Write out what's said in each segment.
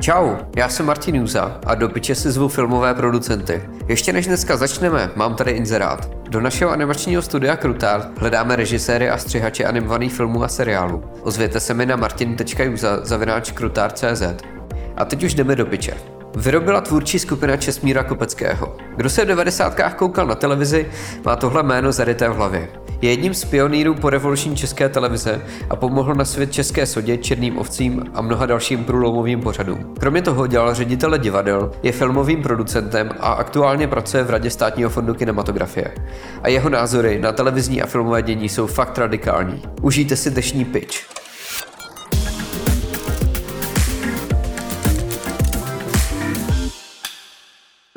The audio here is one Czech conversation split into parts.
Čau, já jsem Martin Juza a do piče si zvu filmové producenty. Ještě než dneska začneme, mám tady inzerát. Do našeho animačního studia Krutár hledáme režiséry a střihače animovaných filmů a seriálů. Ozvěte se mi na martin.juza zavináč krutár.cz. A teď už jdeme do piče. Vyrobila tvůrčí skupina Česmíra Kopeckého. Kdo se v 90. koukal na televizi, má tohle jméno zaryté v hlavě. Je jedním z pionýrů po revoluční české televize a pomohl na svět české sodě, černým ovcím a mnoha dalším průlomovým pořadům. Kromě toho dělal ředitele divadel, je filmovým producentem a aktuálně pracuje v Radě státního fondu kinematografie. A jeho názory na televizní a filmové dění jsou fakt radikální. Užijte si dnešní pitch.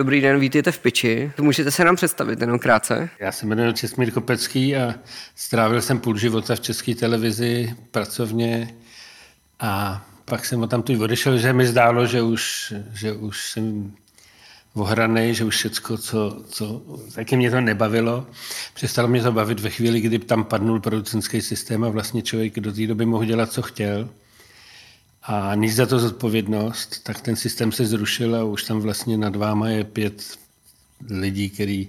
Dobrý den, vítejte v Piči. Můžete se nám představit jenom krátce? Já se jmenuji Česmír Kopecký a strávil jsem půl života v české televizi pracovně a pak jsem tam tu odešel, že mi zdálo, že už, že už jsem ohranej, že už všecko, co, co, taky mě to nebavilo. Přestalo mě to bavit ve chvíli, kdy tam padnul producentský systém a vlastně člověk do té doby mohl dělat, co chtěl a nic za to zodpovědnost, tak ten systém se zrušil a už tam vlastně nad váma je pět lidí, který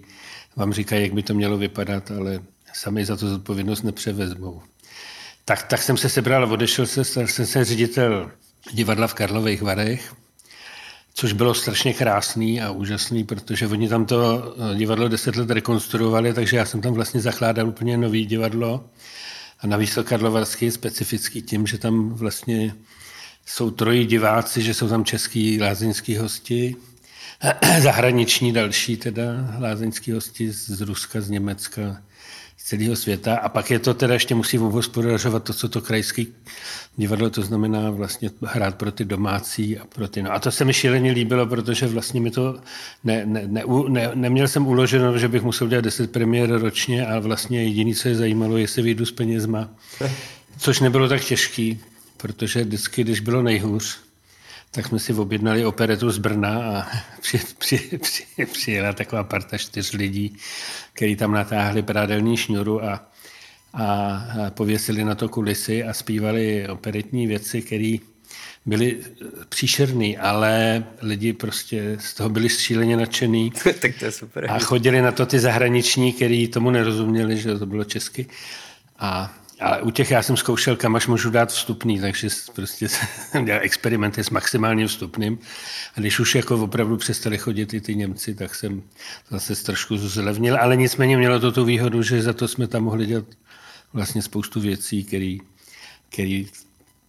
vám říkají, jak by to mělo vypadat, ale sami za to zodpovědnost nepřevezmou. Tak, tak jsem se sebral a odešel se, stal jsem se ředitel divadla v Karlových Varech, což bylo strašně krásný a úžasný, protože oni tam to divadlo deset let rekonstruovali, takže já jsem tam vlastně zachládal úplně nový divadlo. A navíc to Karlovarský je specifický tím, že tam vlastně jsou trojí diváci, že jsou tam český lázeňský hosti, zahraniční další teda lázeňský hosti z Ruska, z Německa, z celého světa. A pak je to teda ještě musí hospodařovat to, co to krajský divadlo, to znamená vlastně hrát pro ty domácí a pro ty. No a to se mi šíleně líbilo, protože vlastně mi to ne, ne, ne, ne, neměl jsem uloženo, že bych musel dělat 10 premiér ročně, ale vlastně jediné, co je zajímalo, jestli vyjdu s penězma. Což nebylo tak těžký, protože vždycky, když bylo nejhůř, tak jsme si objednali operetu z Brna a při, při, při, přijela taková parta čtyř lidí, který tam natáhli prádelní šňuru a, a, pověsili na to kulisy a zpívali operetní věci, které byly příšerný, ale lidi prostě z toho byli šíleně nadšený. tak to je super. A chodili na to ty zahraniční, kteří tomu nerozuměli, že to bylo česky. A ale u těch já jsem zkoušel, kam až můžu dát vstupný, takže prostě jsem dělal experimenty s maximálním vstupným. A když už jako opravdu přestali chodit i ty Němci, tak jsem zase trošku zlevnil. Ale nicméně mělo to tu výhodu, že za to jsme tam mohli dělat vlastně spoustu věcí, které který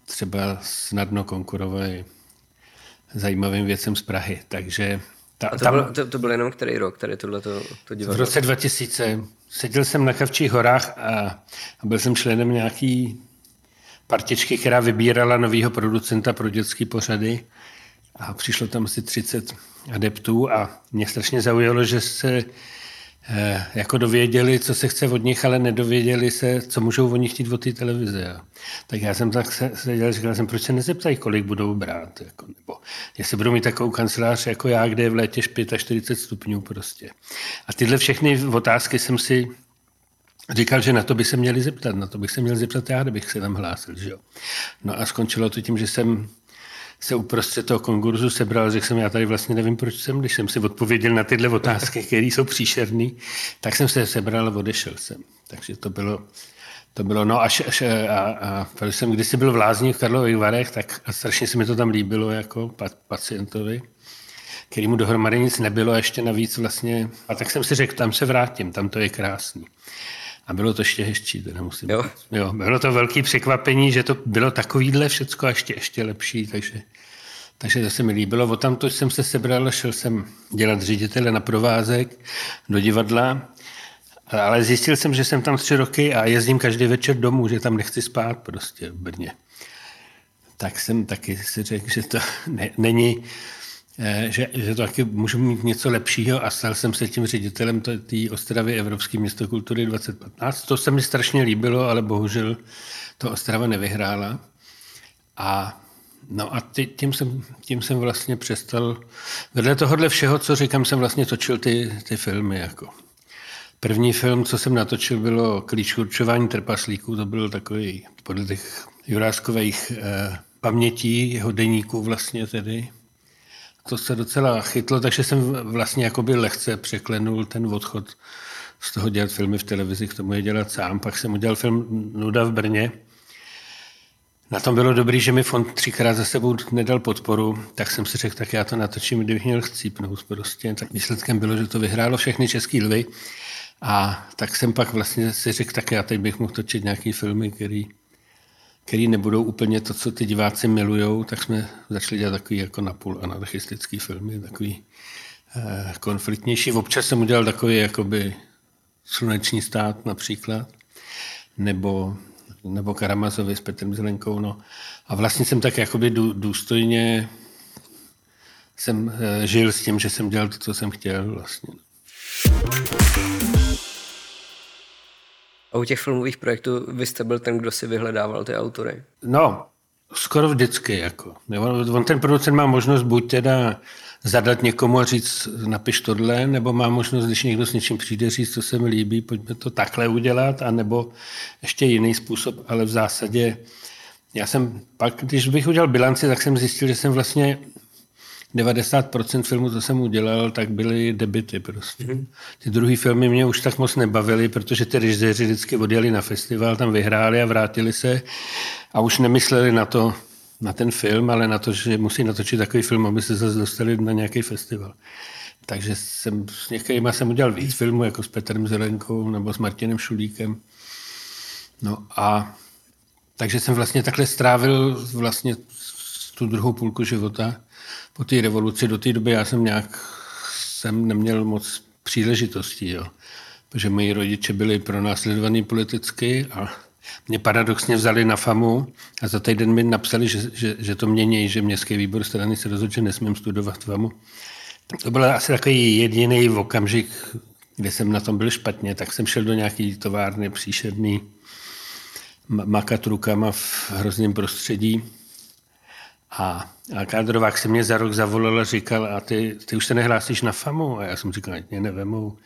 třeba snadno konkurovaly zajímavým věcem z Prahy. Takže ta, a to, tam, byl, to, to byl jenom který rok, tady tohle to divadlo? V roce 2000 seděl jsem na Kavčích horách a, a byl jsem členem nějaký partičky, která vybírala nového producenta pro dětské pořady. A přišlo tam asi 30 adeptů a mě strašně zaujalo, že se jako dověděli, co se chce od nich, ale nedověděli se, co můžou oni chtít od té televize. Tak já jsem tak seděl, říkal jsem, proč se nezeptají, kolik budou brát. Jako, nebo jestli budou mít takovou kancelář jako já, kde je v létě 45 stupňů prostě. A tyhle všechny otázky jsem si říkal, že na to by se měli zeptat, na to bych se měl zeptat já, kdybych se tam hlásil. Že jo? No a skončilo to tím, že jsem se uprostřed toho konkurzu sebral, řekl jsem, já tady vlastně nevím, proč jsem, když jsem si odpověděl na tyhle otázky, které jsou příšerné, tak jsem se sebral a odešel jsem. Takže to bylo, to bylo, no až, až a, a, a jsem kdysi byl v Lázní v Karlových Varech, tak a strašně se mi to tam líbilo jako pacientovi, který mu dohromady nic nebylo a ještě navíc vlastně, a tak jsem si řekl, tam se vrátím, tam to je krásný. A bylo to ještě hezčí, teda musím jo. jo. Bylo to velké překvapení, že to bylo takovýhle všecko a ještě, ještě lepší, takže, takže to se mi líbilo. O tamto jsem se sebral, šel jsem dělat ředitele na provázek do divadla, ale zjistil jsem, že jsem tam tři roky a jezdím každý večer domů, že tam nechci spát prostě v Brně. Tak jsem taky si řekl, že to ne, není že, že to taky můžu mít něco lepšího a stal jsem se tím ředitelem té Ostravy Evropské město kultury 2015. To se mi strašně líbilo, ale bohužel to Ostrava nevyhrála. A No a ty, tím, jsem, tím jsem vlastně přestal, vedle tohohle všeho, co říkám, jsem vlastně točil ty, ty filmy. Jako. První film, co jsem natočil, bylo Klíč určování trpaslíků, to byl takový podle těch Juráskových eh, pamětí jeho deníku vlastně tedy. To se docela chytlo, takže jsem vlastně jakoby lehce překlenul ten odchod z toho dělat filmy v televizi, k tomu je dělat sám. Pak jsem udělal film Nuda v Brně. Na tom bylo dobrý, že mi fond třikrát za sebou nedal podporu, tak jsem si řekl, tak já to natočím, kdybych měl chcípnout prostě. Tak výsledkem bylo, že to vyhrálo všechny český lvy. A tak jsem pak vlastně si řekl, tak já teď bych mohl točit nějaký filmy, který, který nebudou úplně to, co ty diváci milujou, tak jsme začali dělat takový jako napůl anarchistický filmy, takový eh, konfliktnější. Občas jsem udělal takový jakoby Sluneční stát například, nebo, nebo Karamazovi s Petrem Zelenkou. No. A vlastně jsem tak jakoby důstojně jsem eh, žil s tím, že jsem dělal to, co jsem chtěl vlastně. A u těch filmových projektů vy jste byl ten, kdo si vyhledával ty autory? No, skoro vždycky. Jako. On ten producent má možnost buď teda zadat někomu a říct, napiš tohle, nebo má možnost, když někdo s něčím přijde, říct, co se mi líbí, pojďme to takhle udělat, anebo ještě jiný způsob, ale v zásadě já jsem pak, když bych udělal bilanci, tak jsem zjistil, že jsem vlastně 90% filmů, co jsem udělal, tak byly debity prostě. Mm-hmm. Ty druhý filmy mě už tak moc nebavily, protože ty režiséři vždycky odjeli na festival, tam vyhráli a vrátili se a už nemysleli na to, na ten film, ale na to, že musí natočit takový film, aby se zase dostali na nějaký festival. Takže jsem s některými jsem udělal víc filmů, jako s Petrem Zelenkou nebo s Martinem Šulíkem. No a takže jsem vlastně takhle strávil vlastně tu druhou půlku života po té revoluci. Do té doby já jsem nějak jsem neměl moc příležitostí, jo. protože moji rodiče byli pronásledovaní politicky a mě paradoxně vzali na FAMu a za týden mi napsali, že, že, že to mění, že městský výbor strany se rozhodl, že nesmím studovat FAMu. To byl asi takový jediný okamžik, kde jsem na tom byl špatně, tak jsem šel do nějaký továrny příšerný, makat rukama v hrozném prostředí. A, a kádrovák se mě za rok zavolal a říkal, a ty, ty už se nehlásíš na FAMu? A já jsem říkal, mě nevemou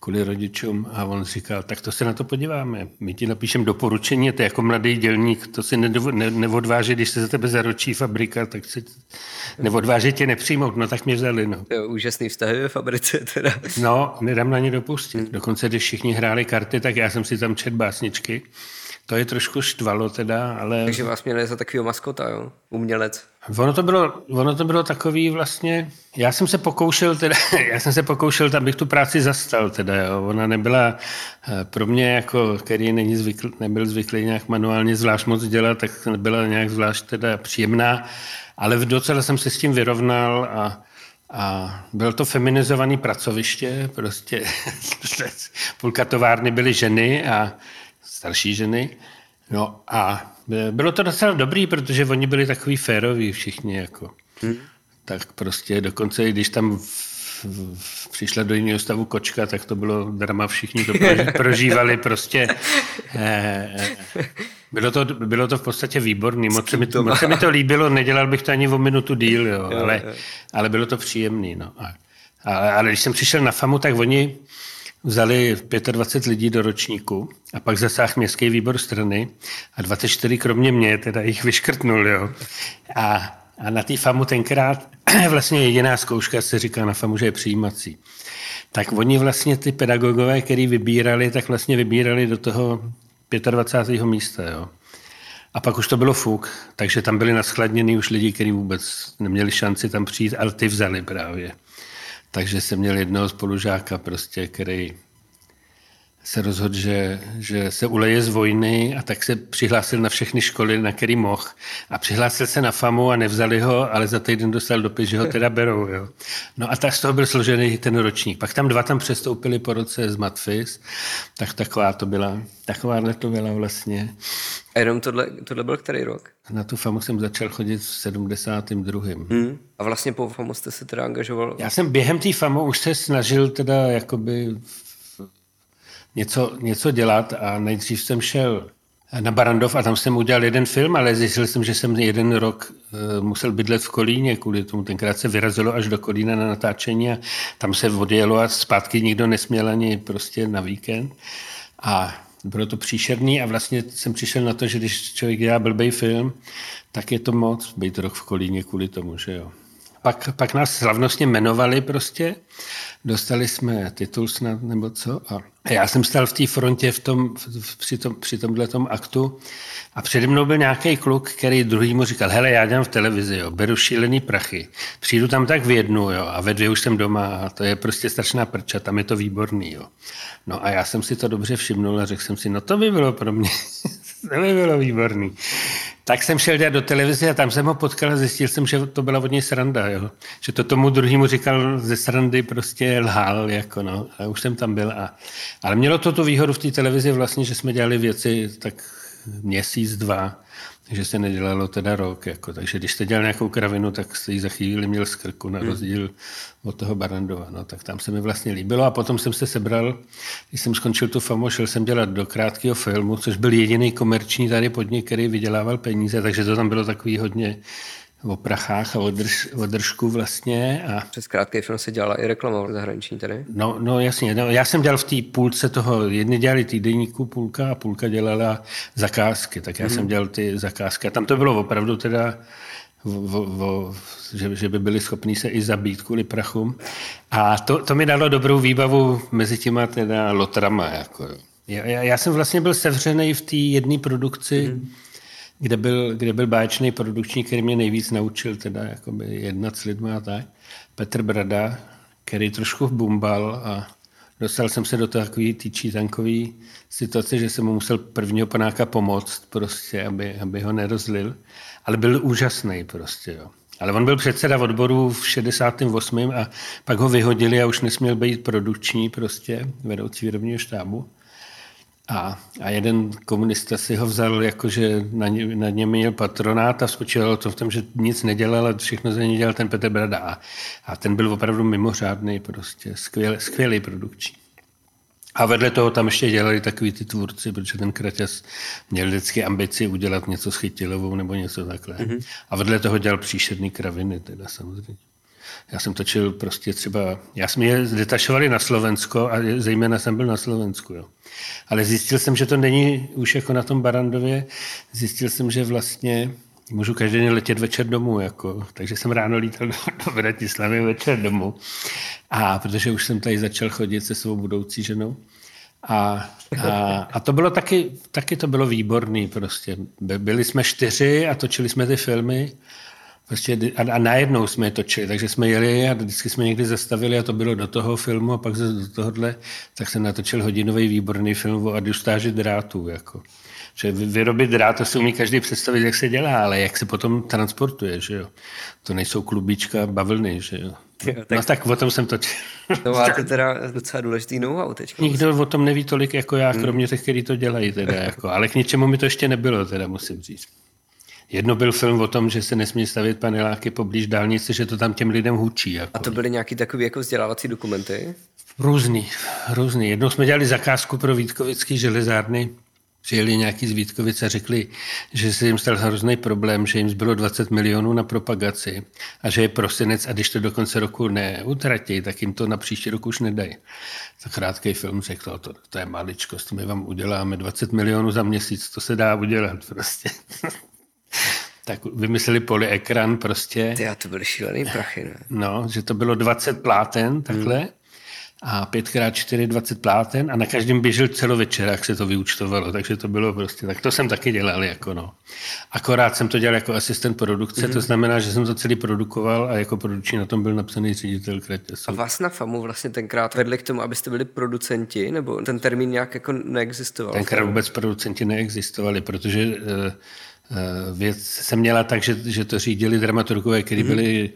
kvůli rodičům a on říkal, tak to se na to podíváme. My ti napíšeme doporučení, ty jako mladý dělník, to si ne, neodváží, když se za tebe zaročí fabrika, tak se neodváží tě nepřijmout, no tak mě vzali. No. To je úžasný vztahy ve fabrice teda. No, nedám na ně dopustit. Dokonce, když všichni hráli karty, tak já jsem si tam čet básničky to je trošku štvalo teda, ale... Takže vás měli za takového maskota, jo? Umělec. Ono to bylo, ono to bylo takový vlastně... Já jsem se pokoušel teda, já jsem se pokoušel, abych tu práci zastal teda, jo. Ona nebyla eh, pro mě jako, který není zvykl, nebyl zvyklý nějak manuálně zvlášť moc dělat, tak nebyla nějak zvlášť teda příjemná, ale v docela jsem se s tím vyrovnal a a byl to feminizovaný pracoviště, prostě půlka továrny byly ženy a starší ženy. No a bylo to docela dobrý, protože oni byli takový féroví všichni. Jako. Hmm. Tak prostě dokonce, když tam přišla do jiného stavu kočka, tak to bylo drama, všichni to prožívali prostě. Eh, eh, bylo to, bylo to v podstatě výborný, moc se, mi, moc se mi to líbilo, nedělal bych to ani o minutu díl, jo, ale, ale bylo to příjemný. No. A, ale, ale když jsem přišel na FAMu, tak oni vzali 25 lidí do ročníku a pak zasáhl městský výbor strany a 24 kromě mě teda jich vyškrtnul. Jo. A, a na té FAMu tenkrát vlastně jediná zkouška se říká na FAMu, že je přijímací. Tak oni vlastně ty pedagogové, který vybírali, tak vlastně vybírali do toho 25. místa. Jo. A pak už to bylo fuk, takže tam byli naschladněni už lidi, kteří vůbec neměli šanci tam přijít, ale ty vzali právě. Takže jsem měl jednoho spolužáka, prostě, který se rozhodl, že, že se uleje z vojny a tak se přihlásil na všechny školy, na který mohl. A přihlásil se na FAMu a nevzali ho, ale za týden dostal dopis, že ho teda berou. Jo. No a tak z toho byl složený ten ročník. Pak tam dva tam přestoupili po roce z Matfis, tak taková to byla, takováhle to byla vlastně. A jenom tohle, tohle byl který rok? Na tu FAMu jsem začal chodit v 72. Hmm. A vlastně po FAMu jste se teda angažoval? Já jsem během té FAMu už se snažil teda jakoby něco, něco dělat a nejdřív jsem šel na Barandov a tam jsem udělal jeden film, ale zjistil jsem, že jsem jeden rok uh, musel bydlet v Kolíně, kvůli tomu tenkrát se vyrazilo až do Kolína na natáčení a tam se odjelo a zpátky nikdo nesměl ani prostě na víkend. A bylo to příšerný a vlastně jsem přišel na to, že když člověk dělá blbý film, tak je to moc být rok v Kolíně kvůli tomu, že jo. Pak, pak nás slavnostně jmenovali prostě, dostali jsme titul snad nebo co a já jsem stál v té frontě v tom, v, při, tom, při tomhle tom aktu a přede mnou byl nějaký kluk, který druhý mu říkal, hele, já dělám v televizi, jo, beru šílený prachy, přijdu tam tak v jednu jo, a ve dvě už jsem doma a to je prostě strašná prča, tam je to výborný. Jo. No a já jsem si to dobře všimnul a řekl jsem si, no to by bylo pro mě, to by bylo výborný. Tak jsem šel dělat do televize a tam jsem ho potkal a zjistil jsem, že to byla od něj sranda, jo. Že to tomu druhému říkal ze srandy prostě lhal, jako no. A už jsem tam byl. A, ale mělo to tu výhodu v té televizi vlastně, že jsme dělali věci tak měsíc, dva, že se nedělalo teda rok. Jako. Takže když jste dělal nějakou kravinu, tak jste ji za chvíli měl z krku, na hmm. rozdíl od toho Barandova. No, tak tam se mi vlastně líbilo a potom jsem se sebral, když jsem skončil tu famu, šel jsem dělat do krátkého filmu, což byl jediný komerční tady podnik, který vydělával peníze, takže to tam bylo takový hodně o prachách a o, drž, o držku vlastně. A... Přes krátký film se dělala i reklama v zahraniční tady? No, no jasně, no, já jsem dělal v té půlce toho, jedni dělali týdenníku půlka a půlka dělala zakázky, tak já mm. jsem dělal ty zakázky a tam to bylo opravdu teda v, v, že, že by byli schopni se i zabít kvůli prachům. A to, to mi dalo dobrou výbavu mezi těma teda lotrama. Jako. Já, já, já jsem vlastně byl sevřený v té jedné produkci, mm kde byl, kde byl báječný produkční, který mě nejvíc naučil teda jakoby jednat s lidmi a tak. Petr Brada, který trošku bumbal a dostal jsem se do takové té čítankové situace, že jsem mu musel prvního panáka pomoct prostě, aby, aby ho nerozlil. Ale byl úžasný prostě, jo. Ale on byl předseda odboru v 68. a pak ho vyhodili a už nesměl být produkční prostě, vedoucí výrobního štábu. A, a jeden komunista si ho vzal, jakože na, ně, na něm měl patronát a spočíval to v tom, že nic nedělal a všechno za ně dělal ten Petr Brada. A, a ten byl opravdu mimořádný, prostě skvěl, skvělý produkční. A vedle toho tam ještě dělali takový ty tvůrci, protože ten Kraťas měl vždycky ambici udělat něco s Chytilovou nebo něco takhle. Mm-hmm. A vedle toho dělal příšerný kraviny, teda samozřejmě. Já jsem točil prostě třeba, já jsme je detašovali na Slovensko a zejména jsem byl na Slovensku, jo. Ale zjistil jsem, že to není už jako na tom Barandově, zjistil jsem, že vlastně můžu každý den letět večer domů, jako, takže jsem ráno lítal do, do Bratislavy večer domů. A protože už jsem tady začal chodit se svou budoucí ženou. A, a, a to bylo taky, taky to bylo výborný prostě. Byli jsme čtyři a točili jsme ty filmy Prostě a, a najednou jsme je točili, takže jsme jeli a vždycky jsme někdy zastavili a to bylo do toho filmu a pak do tohohle, tak jsem natočil hodinový výborný film o adjustáži drátů. Jako. Že vyrobit drát, to si umí každý představit, jak se dělá, ale jak se potom transportuje, že jo. To nejsou klubíčka bavlny, že jo. Jo, tak... No tak o tom jsem točil. To máte teda docela důležitý know-how teď. Nikdo o tom neví tolik jako já, kromě těch, kteří to dělají. Teda, jako. Ale k něčemu mi to ještě nebylo, teda musím říct. Jedno byl film o tom, že se nesmí stavět paneláky poblíž dálnice, že to tam těm lidem hučí. Jako. A to byly nějaký takový jako vzdělávací dokumenty? Různý, různý. Jednou jsme dělali zakázku pro Vítkovický železárny, přijeli nějaký z Vítkovic a řekli, že se jim stal hrozný problém, že jim zbylo 20 milionů na propagaci a že je prosinec a když to do konce roku neutratí, tak jim to na příští rok už nedají. Tak krátký film řekl, to, to je maličkost, my vám uděláme 20 milionů za měsíc, to se dá udělat prostě tak vymysleli polyekran prostě. Ty, to byly šílený prachy, ne? No, že to bylo 20 pláten takhle hmm. a 5x4 20 pláten a na každém běžel celovečer, jak se to vyučtovalo, takže to bylo prostě, tak to jsem taky dělal, jako no. Akorát jsem to dělal jako asistent produkce, hmm. to znamená, že jsem to celý produkoval a jako produční na tom byl napsaný ředitel Kretěsu. A vás na FAMu vlastně tenkrát vedli k tomu, abyste byli producenti, nebo ten termín nějak jako neexistoval? Tenkrát vůbec producenti neexistovali, protože Eh, věc se měla tak, že, že to řídili dramaturgové, kteří mm-hmm. byli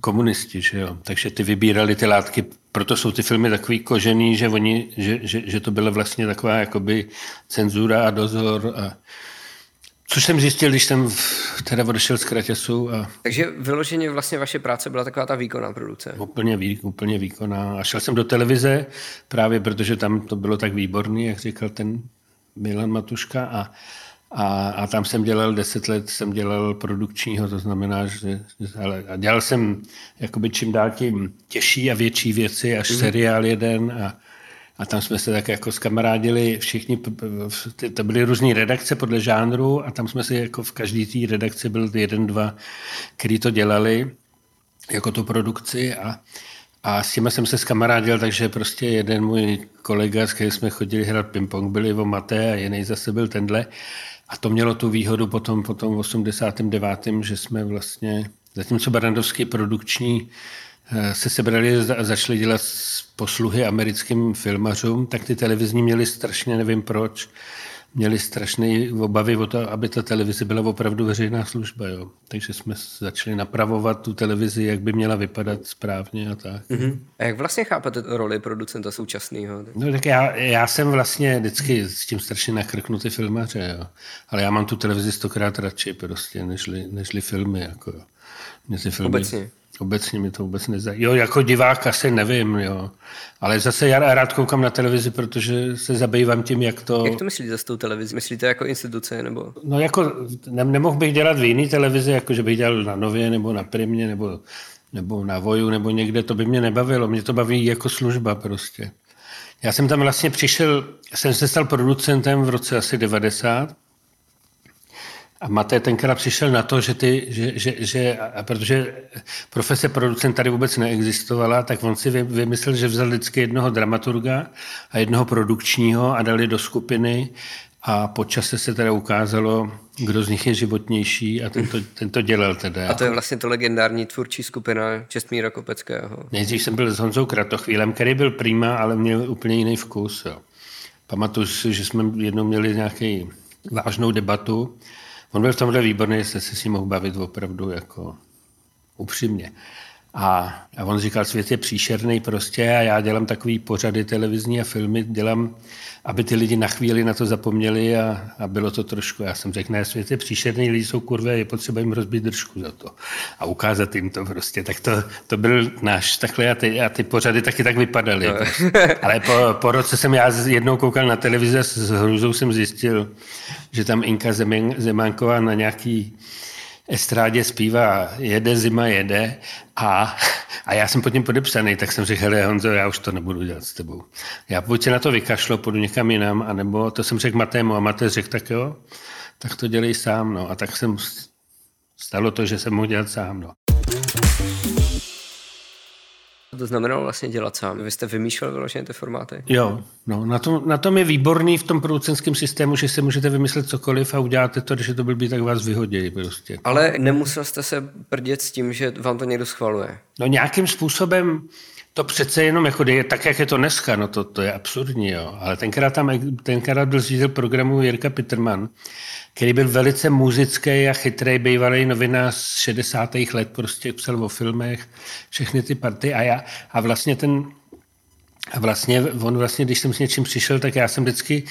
komunisti, že jo? takže ty vybírali ty látky, proto jsou ty filmy takový kožený, že, oni, že, že, že to byla vlastně taková jakoby cenzura a dozor a Což jsem zjistil, když jsem teda odešel z Kratěsu. A... Takže vyloženě vlastně vaše práce byla taková ta výkonná produkce. Úplně, vý, úplně výkonná. A šel jsem do televize právě, protože tam to bylo tak výborný, jak říkal ten Milan Matuška. A, a, a tam jsem dělal deset let, jsem dělal produkčního, to znamená, že ale, a dělal jsem jakoby čím dál tím těžší a větší věci, až mm. seriál jeden a, a tam jsme se tak jako skamarádili všichni, to byly různé redakce podle žánru a tam jsme si jako v každé té redakci byl jeden, dva, který to dělali jako tu produkci a, a s těma jsem se skamarádil, takže prostě jeden můj kolega, s kterým jsme chodili hrát ping-pong, byl Ivo Maté a jiný zase byl tenhle. A to mělo tu výhodu potom, potom v 89., že jsme vlastně, zatímco Barandovský produkční eh, se sebrali a začali dělat posluhy americkým filmařům, tak ty televizní měli strašně, nevím proč, měli strašné obavy o to, aby ta televize byla opravdu veřejná služba. Jo. Takže jsme začali napravovat tu televizi, jak by měla vypadat správně a tak. Mm-hmm. A jak vlastně chápete roli producenta současného? No tak já, já jsem vlastně vždycky s tím strašně nakrknutý filmaře, jo. ale já mám tu televizi stokrát radši prostě, nežli, nežli filmy. Jako, jo. Mě ty filmy, Obecně. Obecně mi to vůbec nezajímá. Jo, jako divák asi nevím, jo. Ale zase já rád koukám na televizi, protože se zabývám tím, jak to... Jak to myslíte s tou televizí? Myslíte jako instituce, nebo... No jako, ne, nemohl bych dělat v jiný televizi, jako že bych dělal na Nově, nebo na Primě, nebo, nebo na Voju, nebo někde, to by mě nebavilo. Mě to baví jako služba prostě. Já jsem tam vlastně přišel, jsem se stal producentem v roce asi 90, a Maté tenkrát přišel na to, že, ty, že, že, že a protože profese producent tady vůbec neexistovala, tak on si vymyslel, že vzal vždycky jednoho dramaturga a jednoho produkčního a dali do skupiny a po čase se teda ukázalo, kdo z nich je životnější a ten to, ten to dělal teda. A to je vlastně to legendární tvůrčí skupina Čestmíra Kopeckého. Nejdřív jsem byl s Honzou Kratochvílem, který byl prima, ale měl úplně jiný vkus. Jo. Pamatuju si, že jsme jednou měli nějaký vážnou debatu On byl v tomhle výborný, že se s ním mohl bavit opravdu jako upřímně. A, a on říkal, svět je příšerný prostě a já dělám takový pořady televizní a filmy, dělám, aby ty lidi na chvíli na to zapomněli a, a bylo to trošku, já jsem řekl, ne, svět je příšerný, lidi jsou kurvé, je potřeba jim rozbít držku za to a ukázat jim to prostě. Tak to, to byl náš takhle a ty, a ty pořady taky tak vypadaly. No. Prostě. Ale po, po roce jsem já jednou koukal na televizi a s hrůzou jsem zjistil, že tam Inka Zemánková na nějaký estrádě zpívá Jede zima jede a, a já jsem pod tím podepsaný, tak jsem řekl, hele Honzo, já už to nebudu dělat s tebou. Já buď se na to vykašlo, půjdu někam jinam, anebo to jsem řekl Matému a Maté řekl, tak jo, tak to dělej sám. No. A tak jsem stalo to, že jsem mohl dělat sám. No. To znamenalo vlastně dělat sám. Vy jste vymýšlel vyloženě ty formáty? Jo, no, na, tom, na tom je výborný v tom producentském systému, že si můžete vymyslet cokoliv a uděláte to, když je to blbý, tak vás vyhodí prostě. Ale nemusel jste se prdět s tím, že vám to někdo schvaluje? No nějakým způsobem to přece jenom jako je, tak, jak je to dneska, no to, to je absurdní, jo. Ale tenkrát tam, tenkrát byl ředitel programu Jirka Peterman, který byl velice muzický a chytrý, bývalý novinář z 60. let, prostě psal o filmech, všechny ty party a já, a vlastně ten, a vlastně on vlastně, když jsem s něčím přišel, tak já jsem vždycky,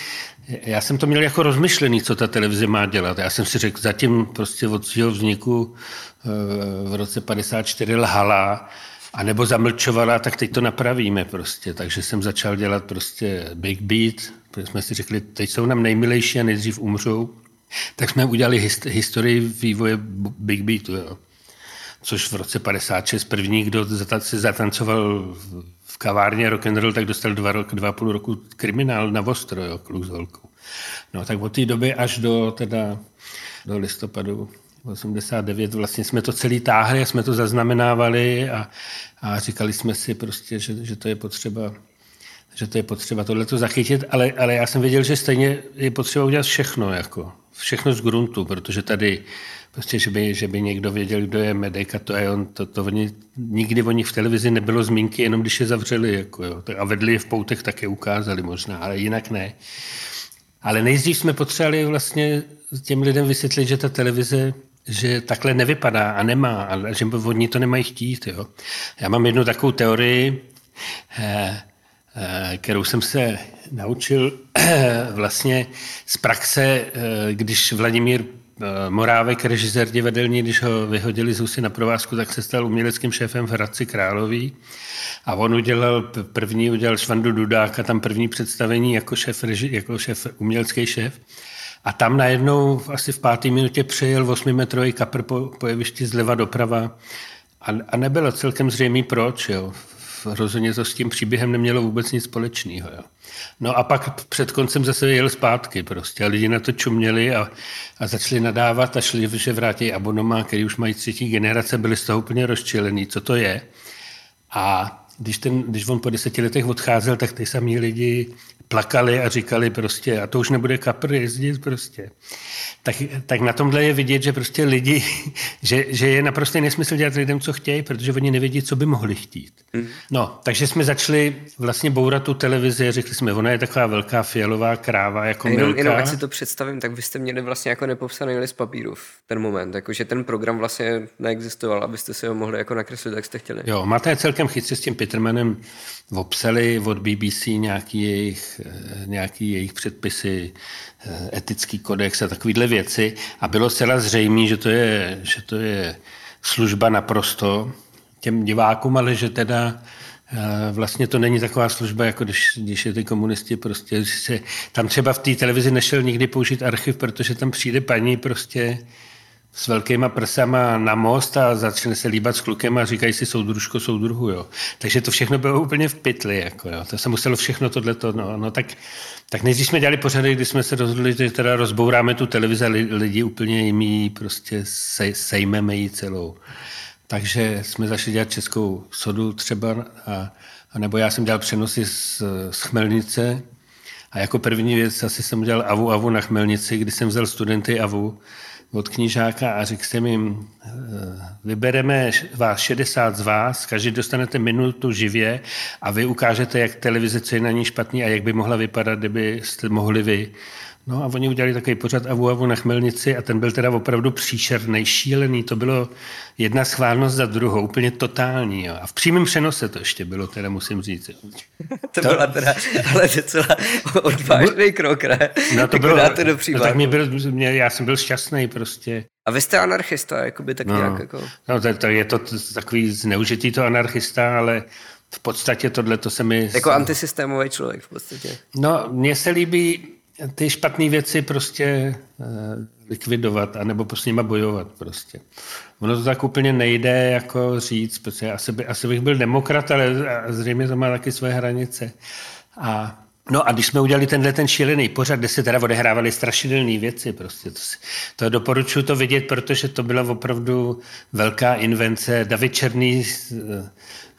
já jsem to měl jako rozmyšlený, co ta televize má dělat. Já jsem si řekl, zatím prostě od svého vzniku eh, v roce 54 lhala, a nebo zamlčovala, tak teď to napravíme prostě. Takže jsem začal dělat prostě Big Beat, protože jsme si řekli, teď jsou nám nejmilejší a nejdřív umřou. Tak jsme udělali hist- historii vývoje Big Beatu, jo. což v roce 56 první, kdo se zatancoval v kavárně rock and roll, tak dostal dva, rok, dva půl roku kriminál na Vostro, jo, kluk s holkou. No tak od té doby až do, teda, do listopadu 89 vlastně jsme to celý táhli a jsme to zaznamenávali a, a říkali jsme si prostě, že, že to je potřeba že to je potřeba tohleto zachytit, ale, ale já jsem věděl, že stejně je potřeba udělat všechno, jako všechno z gruntu, protože tady prostě, že by, že by někdo věděl, kdo je Medek a to je on, to, to oni, nikdy o nich v televizi nebylo zmínky, jenom když je zavřeli, jako jo, a vedli je v poutech, tak je ukázali možná, ale jinak ne. Ale nejdřív jsme potřebovali vlastně těm lidem vysvětlit, že ta televize že takhle nevypadá a nemá, a že oni to nemají chtít. Jo. Já mám jednu takovou teorii, eh, eh, kterou jsem se naučil vlastně z praxe, eh, když Vladimír Morávek, režisér divadelní, když ho vyhodili z Husy na provázku, tak se stal uměleckým šéfem v Hradci Králový. A on udělal první, udělal Švandu Dudáka, tam první představení jako šéf, jako šéf umělecký šéf. A tam najednou asi v páté minutě přejel 8-metrový kapr po, po jevišti zleva doprava a, a nebylo celkem zřejmý proč. Jo. Rozhodně to s tím příběhem nemělo vůbec nic společného. Jo. No a pak před koncem zase jel zpátky prostě a lidi na to čuměli a, a začali nadávat a šli, že vrátí abonoma, který už mají třetí generace, byli z toho úplně rozčilený, co to je. A když, ten, když on po deseti letech odcházel, tak ty samý lidi plakali a říkali prostě, a to už nebude kapr jezdit prostě. Tak, tak na tomhle je vidět, že prostě lidi, že, že je naprosto nesmysl dělat lidem, co chtějí, protože oni nevědí, co by mohli chtít. Mm. No, takže jsme začali vlastně bourat tu televizi a řekli jsme, ona je taková velká fialová kráva jako jenom, milka. Jenom ať si to představím, tak byste měli vlastně jako nepopsaný list papíru v ten moment, jakože ten program vlastně neexistoval, abyste si ho mohli jako nakreslit, jak jste chtěli. Jo, máte celkem chytře s tím Petermanem obsali od BBC nějaký jejich, eh, nějaký jejich předpisy, eh, etický kodex a takovéhle věci. A bylo zcela zřejmé, že to je, že to je služba naprosto těm divákům, ale že teda eh, vlastně to není taková služba, jako když, když je ty komunisti prostě, se, tam třeba v té televizi nešel nikdy použít archiv, protože tam přijde paní prostě s velkýma prsama na most a začne se líbat s klukem a říkají si soudružko, soudruhu, jo. Takže to všechno bylo úplně v pytli, jako jo. To se muselo všechno tohleto, no, no tak, tak než jsme dělali pořady, kdy jsme se rozhodli, že teda rozbouráme tu televizi lidi úplně jim prostě sej, sejmeme ji celou. Takže jsme začali dělat českou sodu třeba, a, a nebo já jsem dělal přenosy z, z Chmelnice a jako první věc asi jsem udělal Avu Avu na Chmelnici, kdy jsem vzal studenty Avu od knížáka a řekl jsem jim, eh, vybereme vás 60 z vás, každý dostanete minutu živě a vy ukážete, jak televize, co je na ní špatný a jak by mohla vypadat, kdyby jste mohli vy. No a oni udělali takový pořad Avu Avu na Chmelnici a ten byl teda opravdu příšerný, šílený. To bylo jedna schválnost za druhou, úplně totální. Jo. A v přímém přenose to ještě bylo, teda musím říct. to, to byla teda, ale docela odvážný krok, ne? No to bylo, to do no, tak mě byl, mě, já jsem byl šťastný prostě. A vy jste anarchista, jakoby tak no, nějak jako... No to, to je to takový zneužitý to anarchista, ale v podstatě tohle to se mi... Jako antisystémový člověk v podstatě. No, mně se líbí ty špatné věci prostě eh, likvidovat, anebo prostě s nima bojovat prostě. Ono to tak úplně nejde jako říct, protože asi, by, asi bych byl demokrat, ale zřejmě to má taky své hranice. A No a když jsme udělali tenhle ten šílený pořad, kde se teda odehrávaly strašidelné věci, prostě to, to doporučuji to vidět, protože to byla opravdu velká invence. David Černý,